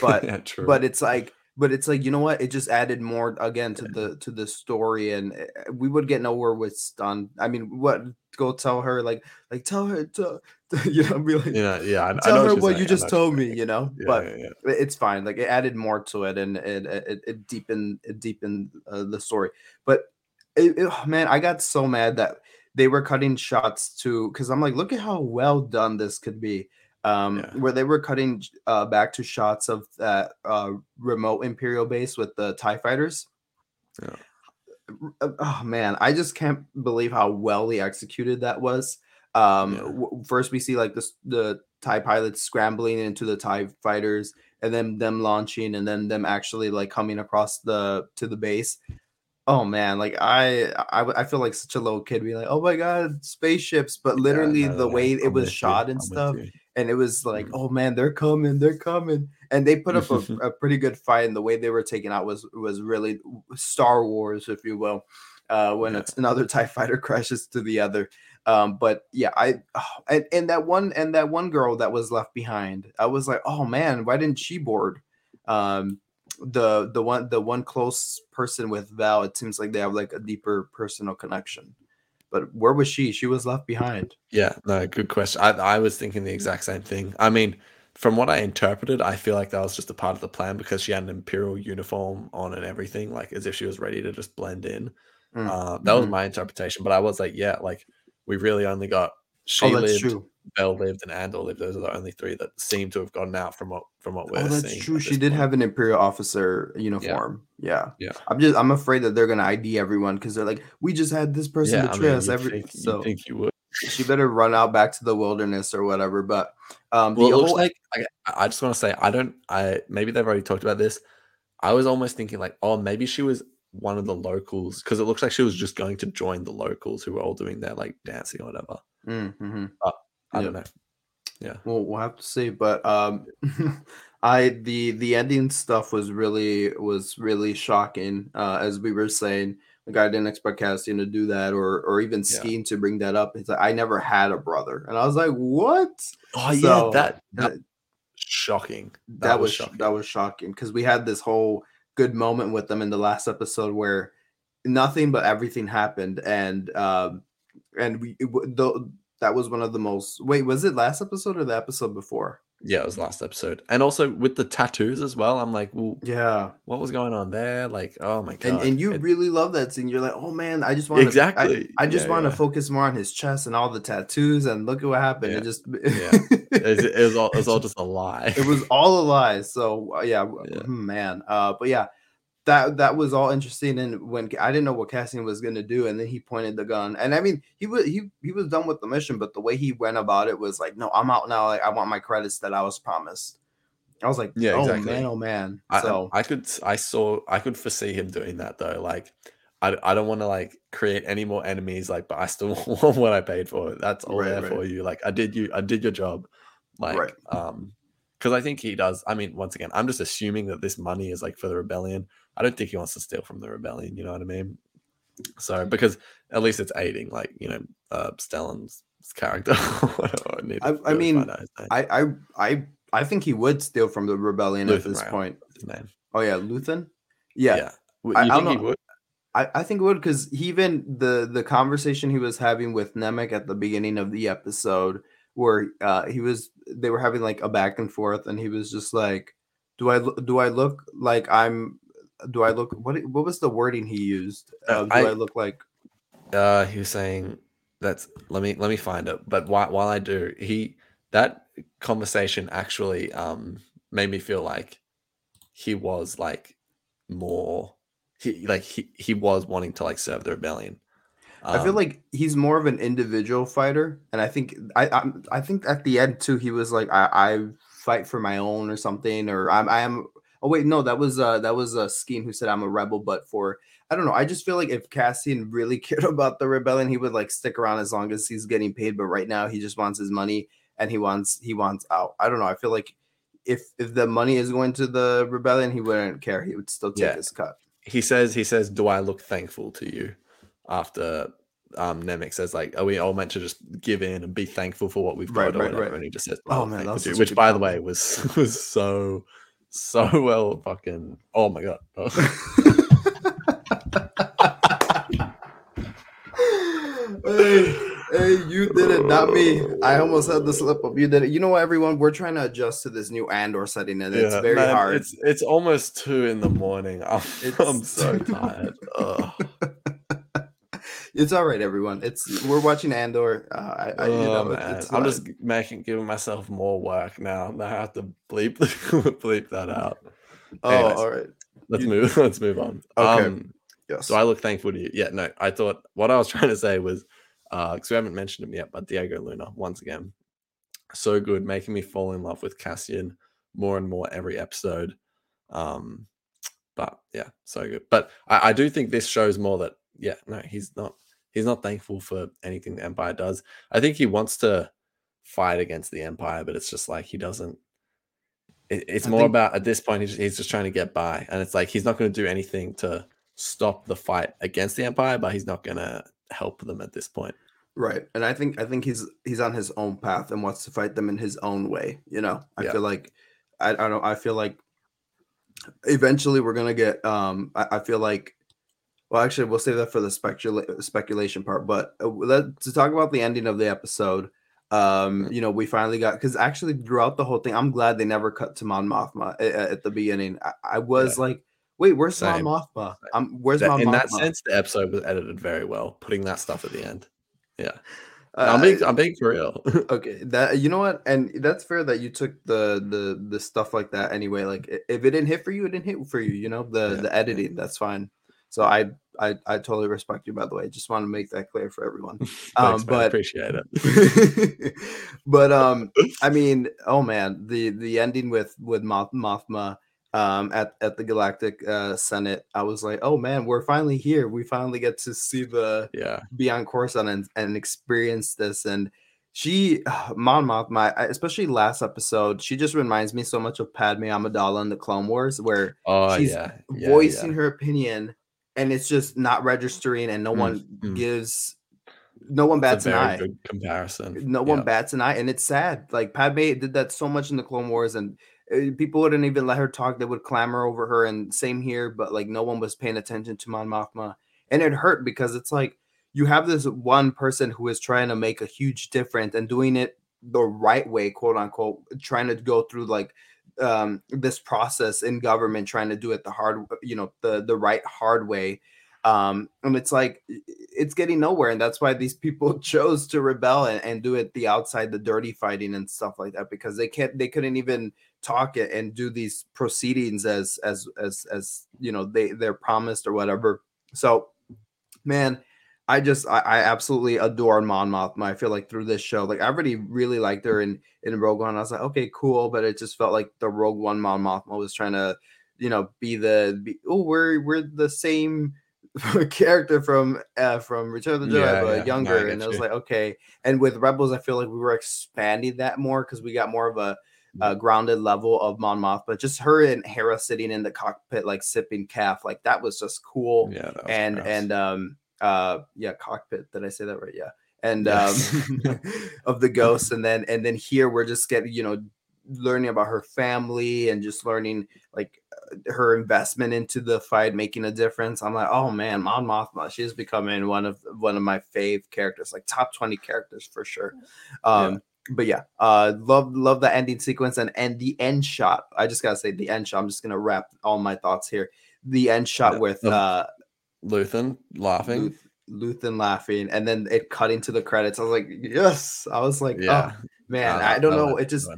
but yeah, but it's like but it's like you know what it just added more again to the to the story and uh, we would get nowhere with stun i mean what go tell her like like tell her to you know be like know, yeah, I, I tell know her you're what you just told me you know Yeah, but yeah, yeah. it's fine like it added more to it and it it, it deepened it deepened uh, the story but it, it- oh, man i got so mad that they were cutting shots to because i'm like look at how well done this could be um Yeah. where they were cutting uh back to shots of that uh remote imperial base with the tie fighters Yeah. Oh man i just can't believe how well they executed that was um Yeah. first we see like this the tie pilots scrambling into the tie fighters and then them launching and then them actually like coming across the to the base oh man like i i, I feel like such a little kid be like oh my god spaceships but Yeah, literally no, the yeah, way it I'm was with you, shot and I'm stuff and it was like Mm. oh man they're coming they're coming and they put up a, a pretty good fight and the way they were taken out was was really star wars if you will uh when Yeah. it's another tie fighter crashes to the other um but yeah i and, and that one and that one girl that was left behind i was like oh man why didn't she board um the the one the one close person with val it seems like they have like a deeper personal connection but where was she she was left behind Yeah, no, good question. I, I was thinking the exact same thing. I mean, from what I interpreted, I feel like that was just a part of the plan because she had an imperial uniform on and everything, like as if she was ready to just blend in. Mm. Uh, that was Mhm. my interpretation. But I was like, yeah, like we really only got she oh lived, true Bell lived and Andor lived. Those are the only three that seem to have gotten out from what from what we're Oh, that's seeing. true. She did point. have an Imperial officer uniform. Yeah. Yeah. I'm just I'm afraid that they're gonna ID everyone because they're like, we just had this person Yeah, I betray mean, us. Every think, so think you would. she better run out back to the wilderness or whatever. But um, Well, the it looks whole- like I, I just want to say I don't. I maybe they've already talked about this. I was almost thinking like, oh, maybe she was one of the locals because it looks like she was just going to join the locals who were all doing their like dancing or whatever. Mm, mhm. I Yeah. don't know. Yeah. Well, we'll have to see. But um, I the the ending stuff was really was really shocking. Uh, as we were saying, like I didn't expect Cassian to do that, or or even Yeah. To bring that up. It's like I never had a brother, and I was like, what? Oh So, yeah, that that that- shocking. that, was shocking. that was shocking because we had this whole good moment with them in the last episode where nothing but everything happened and um and we w- that was one of the most wait was it last episode or the episode before yeah, it was last episode, and also with the tattoos as well. I'm like, well, yeah what was going on there? Like, oh my god. and and you It- really love that scene you're like oh man i just want Exactly. i, I just Yeah, want to yeah. focus more on his chest and all the tattoos and look at what happened Yeah. it just it, was, it was all it was all just a lie. it was all a lie. So uh, yeah, Yeah. hmm, man. Uh, but yeah, that that was all interesting. And when I didn't know what Cassian was gonna do, and then he pointed the gun, and I mean, he was he he was done with the mission, but the way he went about it was like, no, I'm out now. Like I want my credits that I was promised. I was like, Yeah, oh exactly. man, oh man. I, So I could I saw I could foresee him doing that though. Like I, I don't want to like create any more enemies. Like, but I still want what I paid for. That's all Right, there right. for you. Like I did you I did your job. Like Right. um because I think he does. I mean, once again, I'm just assuming that this money is like for the rebellion. I don't think he wants to steal from the rebellion. You know what I mean? So because at least it's aiding, like you know, uh, Stellan's character. I, I- I mean, find out his name. I I I I think he would steal from the rebellion Luthen at this Rael. point. Oh yeah, Luthen. Yeah, I- You I think don't he know. would? I, I think it would because he even the the conversation he was having with Nemik at the beginning of the episode, where uh, he was they were having like a back and forth, and he was just like, "Do I do I look like I'm? Do I look what what was the wording he used? Uh, Uh, do I, I- look like? Uh, he was saying that's let me let me find it. But while while I do, he that conversation actually um made me feel like he was like more he like he he was wanting to like serve the rebellion. I feel Um, like he's more of an individual fighter, and I think I I, I think at the end too, he was like, I, I fight for my own or something, or I'm I am. Oh wait, no, that was uh that was a uh, Skeen who said I'm a rebel, but for I don't know. I just feel like if Cassian really cared about the rebellion, he would like stick around as long as he's getting paid. But right now, he just wants his money and he wants he wants out. I don't know. I feel like if if the money is going to the rebellion, he wouldn't care. He would still take Yeah. his cut. he says he says, "Do I look thankful to you?" After um Nemik says like, "Are we all meant to just give in and be thankful for what we've Right, got?" or right, whatever? right. And he just says, Oh, "Oh, man, that was such a which, by the way, was was so so well fucking. Oh my god. hey, hey, you did it, not me. I almost had the slip up. You did it. You know what, everyone? We're trying to adjust to this new Andor setting, and it's very man, hard. It's it's almost two in the morning. I'm, I'm so tired. It's all right, everyone. It's we're watching Andor. Uh, I, I, you Oh, know, man. I'm just making giving myself more work now. I have to bleep bleep that out. Oh, anyways. all right. Let's You- move. Let's move on. Okay. Um, Yes. so I look thankful to you. Yeah, no, I thought what I was trying to say was because we haven't mentioned him yet, but Diego Luna once again, so good, making me fall in love with Cassian more and more every episode. Um, but yeah, so good. But I, I do think this shows more that yeah, no, he's not he's not thankful for anything the Empire does. I think he wants to fight against the Empire, but it's just like he doesn't. It, it's I more think- about at this point he's, he's just trying to get by, and it's like he's not going to do anything to stop the fight against the Empire, but he's not going to help them at this point. Right. And I think I think he's he's on his own path and wants to fight them in his own way. You know, I Yeah. feel like I, I don't I feel like eventually we're gonna get um I, I feel like well actually we'll save that for the specula- speculation part, but uh, let, to talk about the ending of the episode. Um, you know, we finally got because actually throughout the whole thing, I'm glad they never cut to Mon Mothma at, at the beginning. I, I was like, wait, where's Same. Mon Mothma? Um, where's That- Mon in Mothma? that sense, the episode was edited very well, putting that stuff at the end. Yeah, I'm being, I'm being for real. okay, that you know what, and that's fair that you took the the the stuff like that anyway. Like if it didn't hit for you, it didn't hit for you. You know the Yeah, the editing, that's fine. So I I I totally respect you. By the way, just want to make that clear for everyone. Thanks, Um, but- appreciate it. but um, I mean, oh man, the the ending with with Moth, Mothma um at at the Galactic uh Senate, I was like, oh man, we're finally here. We finally get to see the Yeah, beyond Coruscant and, and experience this. And she, Mon Mothma, especially last episode, she just reminds me so much of Padme Amidala in the Clone Wars, where oh She's yeah, yeah, voicing yeah. her opinion and it's just not registering, and no Mm, one mm. gives, no one bats an eye. comparison. No one bats an eye, and it's sad. Like Padme did that so much in the Clone Wars, and uh, people wouldn't even let her talk. They would clamor over her, and same here. But like no one was paying attention to Mon Mothma, and it hurt because it's like you have this one person who is trying to make a huge difference and doing it the right way, quote unquote, trying to go through like um this process in government, trying to do it the hard, you know, the the right hard way um and it's like it's getting nowhere and that's why these people chose to rebel and, and do it the outside the dirty fighting and stuff like that because they can't they couldn't even talk it and do these proceedings as as as as you know they they're promised or whatever. So man i just i, I absolutely adore mon mothma i feel like through this show like i already really liked her in in rogue one i was like okay cool but it just felt like the rogue one mon mothma was trying to you know be the be, oh we're we're the same character from uh from Return of the Jedi, Yeah, but yeah. Younger, get and I was you. like okay. And with Rebels, I feel like we were expanding that more because we got more of a, a grounded level of Mon Mothma. Just her and Hera sitting in the cockpit, like sipping caf, like that was just cool. Yeah, was and gross. and um uh yeah, cockpit. Did I say that right? Yeah. And Yes. um of the ghosts, and then and then here we're just getting you know learning about her family and just learning like uh, her investment into the fight making a difference. I'm like, oh man, Mon Mothma, she's becoming one of one of my fave characters, like top 20 characters for sure. Um but yeah, uh love love the ending sequence and and the end shot. I just gotta say the end shot. I'm just gonna wrap all my thoughts here. The end shot Yeah, with uh Luthen laughing. Luth- Luthen laughing and then it cutting to the credits. I was like, yes. I was like, yeah, oh man, Nah, I don't know. It just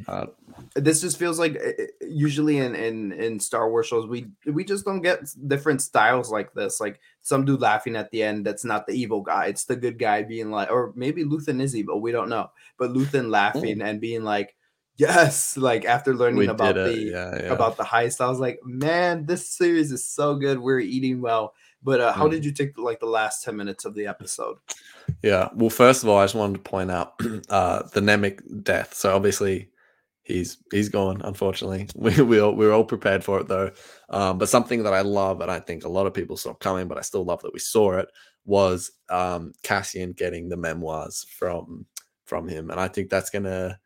this just feels like uh, uh, usually in in in Star Wars shows we we just don't get different styles like this. Like some dude laughing at the end that's not the evil guy, it's the good guy being like, or maybe Luthen is evil, we don't know. But Luthen laughing and being like, yes, like after learning we about the yeah, yeah. about the heist, I was like, man, this series is so good. We're eating well. But uh, how Mm. did you take like the last ten minutes of the episode? Yeah. Well, first of all, I just wanted to point out uh, the Nemik death. So obviously, he's he's gone. Unfortunately, we we all, we were all prepared for it though. Um, but something that I love, and I think a lot of people saw coming, but I still love that we saw it, was um, Cassian getting the memoirs from from him, and I think that's gonna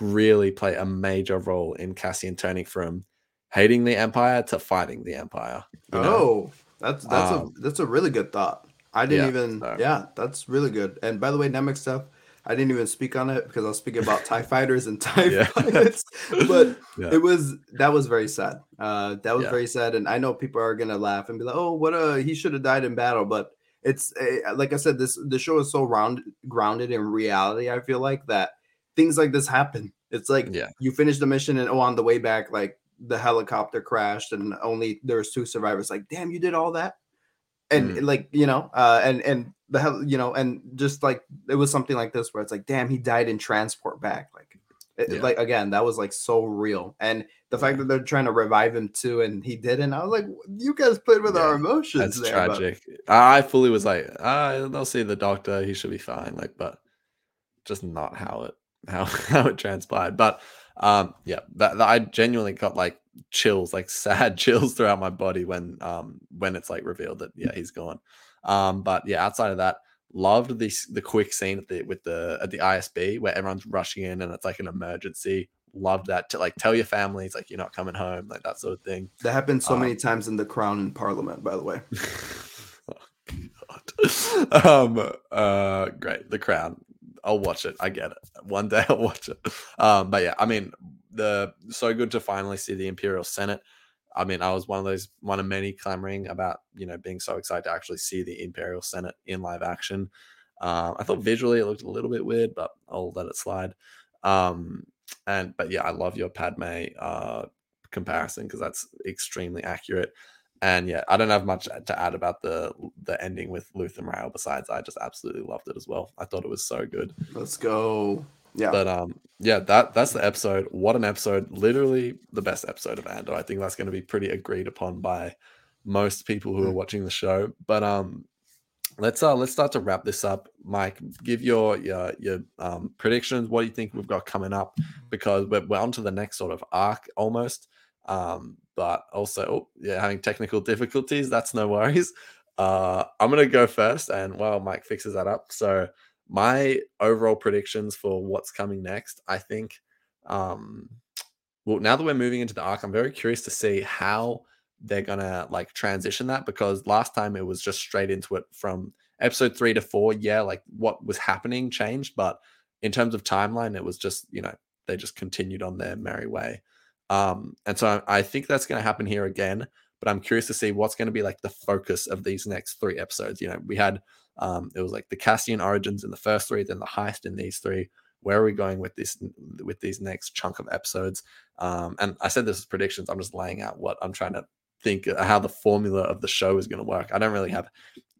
really play a major role in Cassian turning from hating the Empire to fighting the Empire. you know? Oh, that's that's Um, a that's a really good thought. I didn't yeah, even so- yeah, that's really good. And by the way, Nemik stuff, I didn't even speak on it because I was speaking about TIE fighters and TIE Yeah. pilots. But Yeah. it was that was very sad. Uh that was Yeah. very sad. And I know people are gonna laugh and be like, oh, what a he should have died in battle, but it's uh, like I said, this the show is so round grounded in reality. I feel like that things like this happen. It's like Yeah. you finish the mission and oh, on the way back, like the helicopter crashed and only there was two survivors. Like, damn, you did all that, and Mm. like you know, uh, and and the hell, you know, and just like it was something like this where it's like, damn, he died in transport back. Like, it, Yeah. like again, that was like so real, and the fact that they're trying to revive him too, and he didn't. I was like, you guys played with our emotions. That's there, but- tragic. I fully was like, ah, they'll see the doctor. He should be fine. Like, but just not how it how how it transpired. But um, yeah, that, that I genuinely got like chills, like sad chills throughout my body when um when it's like revealed that yeah he's gone. Um, but yeah, outside of that, loved this the quick scene at the with the at the ISB where everyone's rushing in and it's like an emergency. Loved that to like tell your families like you're not coming home, like that sort of thing. That happened so many Um, times in the Crown in Parliament, by the way. oh, God. um uh great the crown i'll watch it. I get it. One day i'll watch it. Um but yeah i mean the so good to finally see the imperial senate. I mean i was one of those one of many clamoring about you know being so excited to actually see the imperial senate in live action. Uh, I thought visually it looked a little bit weird, but I'll let it slide. Um, and but yeah, I love your Padme uh, comparison because that's extremely accurate. And yeah, I don't have much to add about the the ending with Luthen Rael. Besides, I just absolutely loved it as well. I thought it was so good. Let's go. Yeah. But um, yeah, that that's the episode. What an episode! Literally the best episode of Andor. I think that's going to be pretty agreed upon by most people who are mm. watching the show. But um, let's uh let's start to wrap this up. Mike, give your your your um predictions. What do you think we've got coming up? Because we're, we're on to the next sort of arc almost. Um, but also oh, yeah, having technical difficulties. That's no worries. Uh, I'm gonna go first, and while Mike fixes that up, so my overall predictions for what's coming next, I think. Um, well, now that we're moving into the arc, I'm very curious to see how they're gonna like transition that because last time it was just straight into it from episode three to four. Yeah, like what was happening changed, but in terms of timeline, it was just you know they just continued on their merry way. Um, and so I, think that's going to happen here again. But I'm curious to see what's going to be like the focus of these next three episodes. You know, we had um, it was like the Cassian origins in the first three, then the heist in these three. Where are we going with this with these next chunk of episodes? Um, and I said this is predictions. I'm just laying out what I'm trying to think uh, how the formula of the show is going to work. I don't really have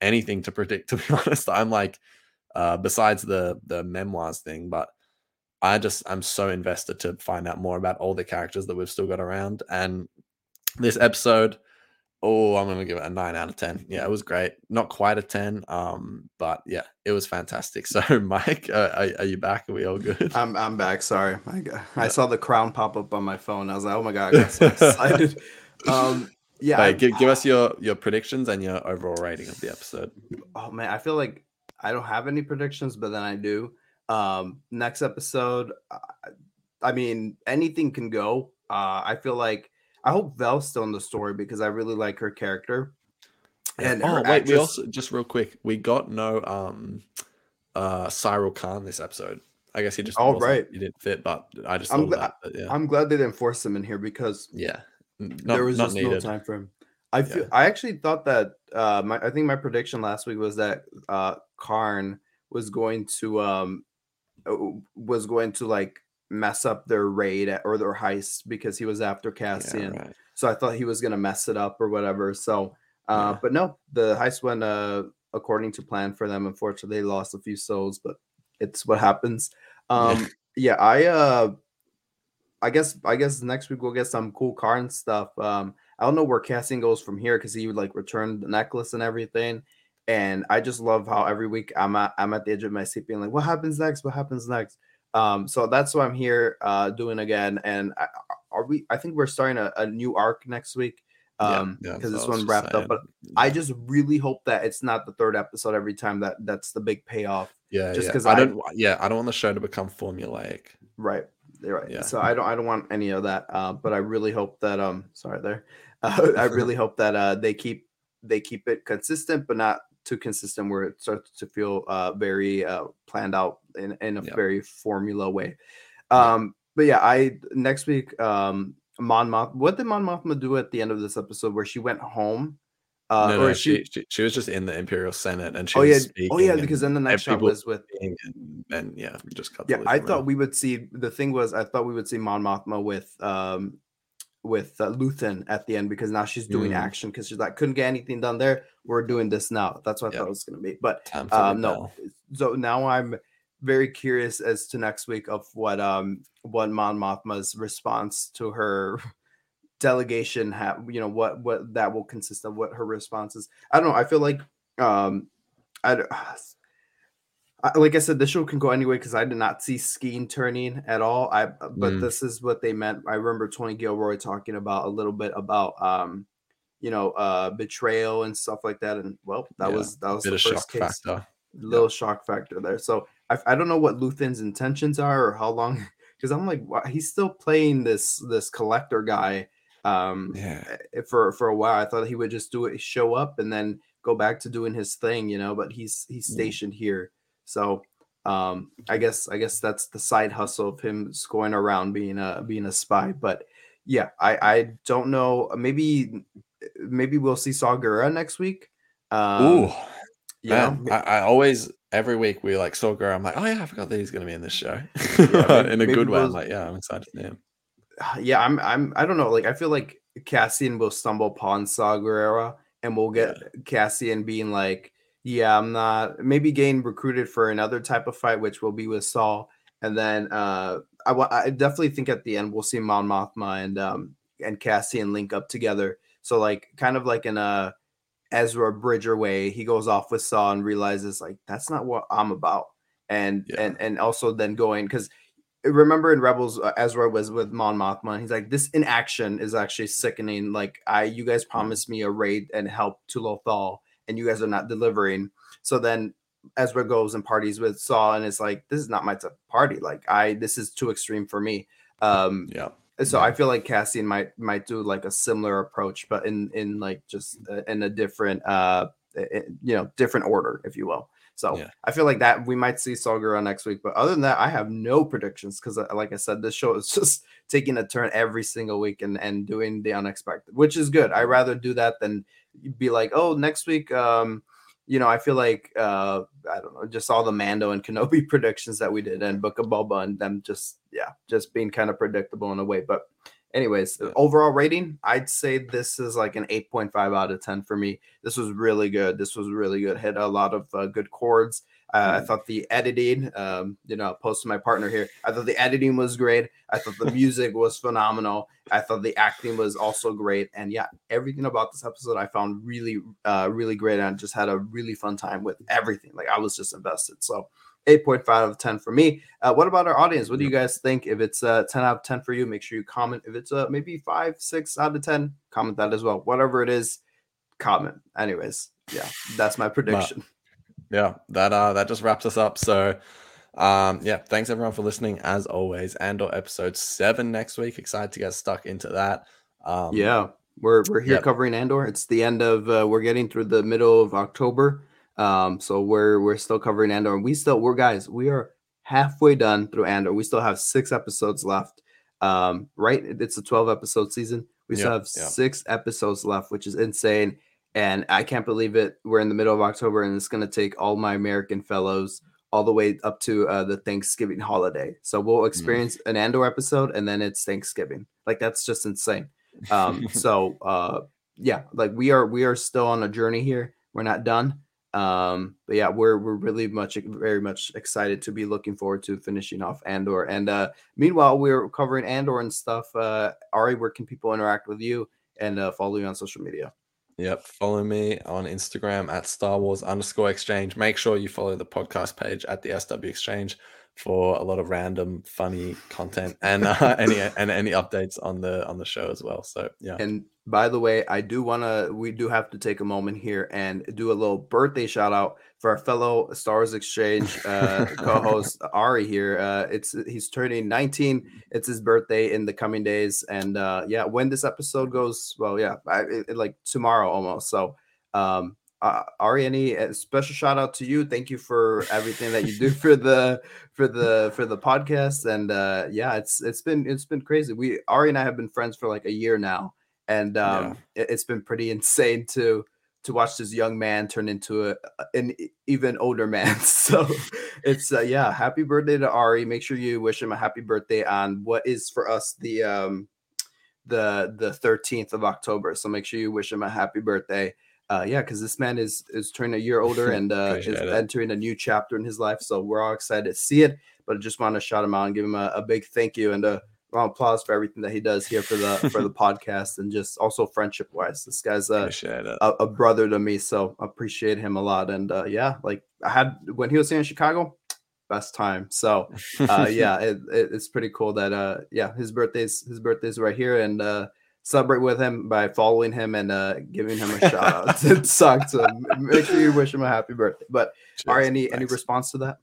anything to predict, to be honest. I'm like, uh, besides the the memoirs thing, but I just I'm so invested to find out more about all the characters that we've still got around. And this episode, oh, I'm gonna give it a nine out of ten. Yeah, it was great. Not quite a ten, um, but yeah, it was fantastic. So, Mike, uh, are, are, you back? Are we all good? I'm I'm back. Sorry, I, I saw the crown pop up on my phone. I was like, oh my god, I got so excited. um, yeah, give, give us your your predictions and your overall rating of the episode. Oh man, I feel like I don't have any predictions, but then I do. Um, next episode, I mean, anything can go. Uh, I feel like I hope Vel's still in the story because I really like her character. And oh wait, actress... we also just real quick, we got no um uh Syril Karn this episode. I guess he just all right. he didn't fit, but I just I'm, that, yeah. I'm glad they didn't force him in here because yeah, not, there was just needed. no time for him. I feel yeah. I actually thought that uh my I think my prediction last week was that uh Karn was going to um uh, was going to like mess up their raid or their heist because he was after Cassian. Yeah, right. So I thought he was gonna mess it up or whatever. So, uh, yeah. but no, the heist went uh, according to plan for them. Unfortunately, they lost a few souls, but it's what happens. Um, yeah. I uh, I guess I guess next week we'll get some cool Karn stuff. Um, I don't know where Cassian goes from here because he would like return the necklace and everything. And I just love how every week I'm at I'm at the edge of my seat being like, what happens next? What happens next? Um, so that's what I'm here uh, doing again. And I, are we? I think we're starting a, a new arc next week um because yeah, yeah, this one wrapped saying. up but yeah. i just really hope that it's not the third episode every time that that's the big payoff yeah just because yeah. I, I, don't yeah i don't want the show to become formulaic right right yeah so i don't i don't want any of that uh but i really hope that um sorry there uh, i really hope that uh they keep they keep it consistent but not too consistent where it starts to feel uh, very uh, planned out in, in a yep. very formula way. Um, but yeah, I next week, um, Mon Moth. What did Mon Mothma do at the end of this episode where she went home? Uh, no, no, she, she, she was just in the Imperial Senate and she oh yeah oh yeah because then the next shot was with and, and yeah just cut yeah I thought we would see the thing was I thought we would see Mon Mothma with um with uh, Luthen at the end because now she's doing mm. action because she's like couldn't get anything done there. We're doing this now. That's what I thought it was going to be. But um, no, so now I'm very curious as to next week of what um what Mon Mothma's response to her delegation have you know what what that will consist of what her response is. I don't know. I feel like um I like I said, the show can go anyway because I did not see Skeen turning at all. I but mm. this is what they meant. I remember Tony Gilroy talking about a little bit about um, you know, uh betrayal and stuff like that. And well, that yeah, was that was the first case. Factor. Little yeah. shock factor there. So I, I don't know what Luthen's intentions are or how long because I'm like he's still playing this this collector guy um yeah. Eh, for for a while. I thought he would just do it, show up and then go back to doing his thing, you know, but he's he's stationed yeah. here so um, I guess I guess that's the side hustle of him going around being a being a spy. But yeah, I I don't know. Maybe maybe we'll see Saw next week. Um, Ooh, yeah. I, I, always every week we like saw I'm like, oh yeah, I forgot that he's gonna be in this show. Yeah, in a good way. I'm like, yeah, I'm excited to see him. Yeah, I'm I'm I don't know. Like I feel like Cassian will stumble upon Saw Gerrera and we'll get yeah. Cassian being like, Yeah, I'm not maybe getting recruited for another type of fight, which will be with Saw. And then uh I, I definitely think at the end we'll see Mon Mothma and um and Cassian link up together. So like kind of like in a Ezra Bridger way, he goes off with Saw and realizes like that's not what I'm about. And yeah. and and also then going because remember in Rebels, uh, Ezra was with Mon Mothma. he's like, this inaction is actually sickening. Like I, you guys promised me a raid and help to Lothal, and you guys are not delivering. So then Ezra goes and parties with Saw, and it's like, this is not my type of party. Like I, this is too extreme for me. Um, yeah so I feel like Cassian might might do like a similar approach, but in in like just uh, in a different uh you know different order, if you will. So yeah. I feel like that we might see Saw Gerrera next week, but other than that, I have no predictions because, uh, like I said, this show is just taking a turn every single week and and doing the unexpected, which is good. I rather do that than be like, oh, next week, um, you know, I feel like uh, I don't know, just all the Mando and Kenobi predictions that we did and Book of Boba and them just yeah, just being kind of predictable in a way. But anyways, yeah. overall rating, I'd say this is like an 8.5 out of 10 for me. This was really good. This was really good. Hit a lot of uh, good chords. Uh, I thought the editing, um, you know, post to my partner here. I thought the editing was great. I thought the music was phenomenal. I thought the acting was also great. And yeah, everything about this episode I found really, uh, really great. And just had a really fun time with everything. Like I was just invested. So 8.5 out of 10 for me. Uh, what about our audience? What do you guys think? If it's uh, 10 out of 10 for you, make sure you comment. If it's uh, maybe 5, 6 out of 10, comment that as well. Whatever it is, comment. Anyways, yeah, that's my prediction yeah, that uh that just wraps us up. So um yeah, thanks everyone for listening as always. Andor episode seven next week. Excited to get stuck into that. Um yeah, we're we're here yep. covering Andor. It's the end of uh, we're getting through the middle of October. Um, so we're we're still covering Andor. And we still we're guys, we are halfway done through Andor. We still have six episodes left. Um, right? It's a 12 episode season. We still have six episodes left, which is insane and I can't believe it. We're in the middle of October, and it's going to take all my American fellows all the way up to uh, the Thanksgiving holiday. So we'll mm. experience mm. an Andor episode, and then it's Thanksgiving. Like that's just insane. Um, so uh, yeah, like we are we are still on a journey here. We're not done. Um, but yeah, we're we're really much very much excited to be looking forward to finishing off Andor. And uh, meanwhile, we're covering Andor and stuff. Uh, Ari, where can people interact with you and uh, follow you on social media? Yep. Follow me on Instagram at Star Wars underscore exchange. Make sure you follow the podcast page at the SW Exchange for a lot of random funny content and uh, any and any updates on the on the show as well. So yeah. And by the way, I do want to we do have to take a moment here and do a little birthday shout out for our fellow Stars Exchange uh, co-host Ari here. Uh, it's he's turning 19. It's his birthday in the coming days, and uh, yeah, when this episode goes, well, yeah, I, it, like tomorrow almost. So um, uh, Ari, any uh, special shout out to you? Thank you for everything that you do for the for the for the podcast. And uh, yeah, it's it's been it's been crazy. We Ari and I have been friends for like a year now, and um, yeah. it, has been pretty insane to to watch this young man turn into a, an even older man. So it's uh, yeah, happy birthday to Ari. Make sure you wish him a happy birthday on what is for us the um the the 13th of October. So make sure you wish him a happy birthday uh, yeah, because this man is is turning a year older and uh, is it. entering a new chapter in his life. So we're all excited to see it. But I just want to shout him out and give him a, a big thank you and a round applause for everything that he does here for the for the podcast and just also friendship wise. This guy's a, a, a brother to me, so appreciate him a lot. And uh, yeah, like I had when he was here in Chicago, best time. So uh, yeah, it, it, it's pretty cool that uh, yeah his birthday's his birthday's right here and. Uh, celebrate with him by following him and uh, giving him a shout out. it sucks. So make sure you wish him a happy birthday. But Cheers. are any Thanks. any response to that?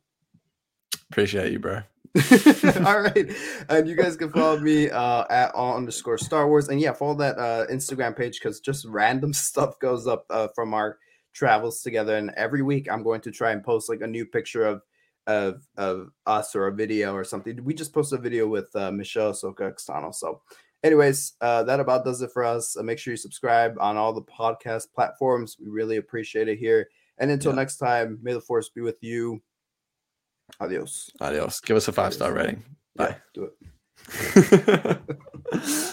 Appreciate you, bro. All right. And you guys can follow me uh, at all underscore Star Wars. And yeah, follow that uh, Instagram page because just random stuff goes up uh, from our travels together. And every week I'm going to try and post like a new picture of of of us or a video or something. We just posted a video with uh, Michelle Soka Extano. So anyways, uh, that about does it for us. Uh, make sure you subscribe on all the podcast platforms. We really appreciate it here. And until Yeah. next time, may the force be with you. Adios. Adios. Give us a five star rating. Yeah, Bye. do it.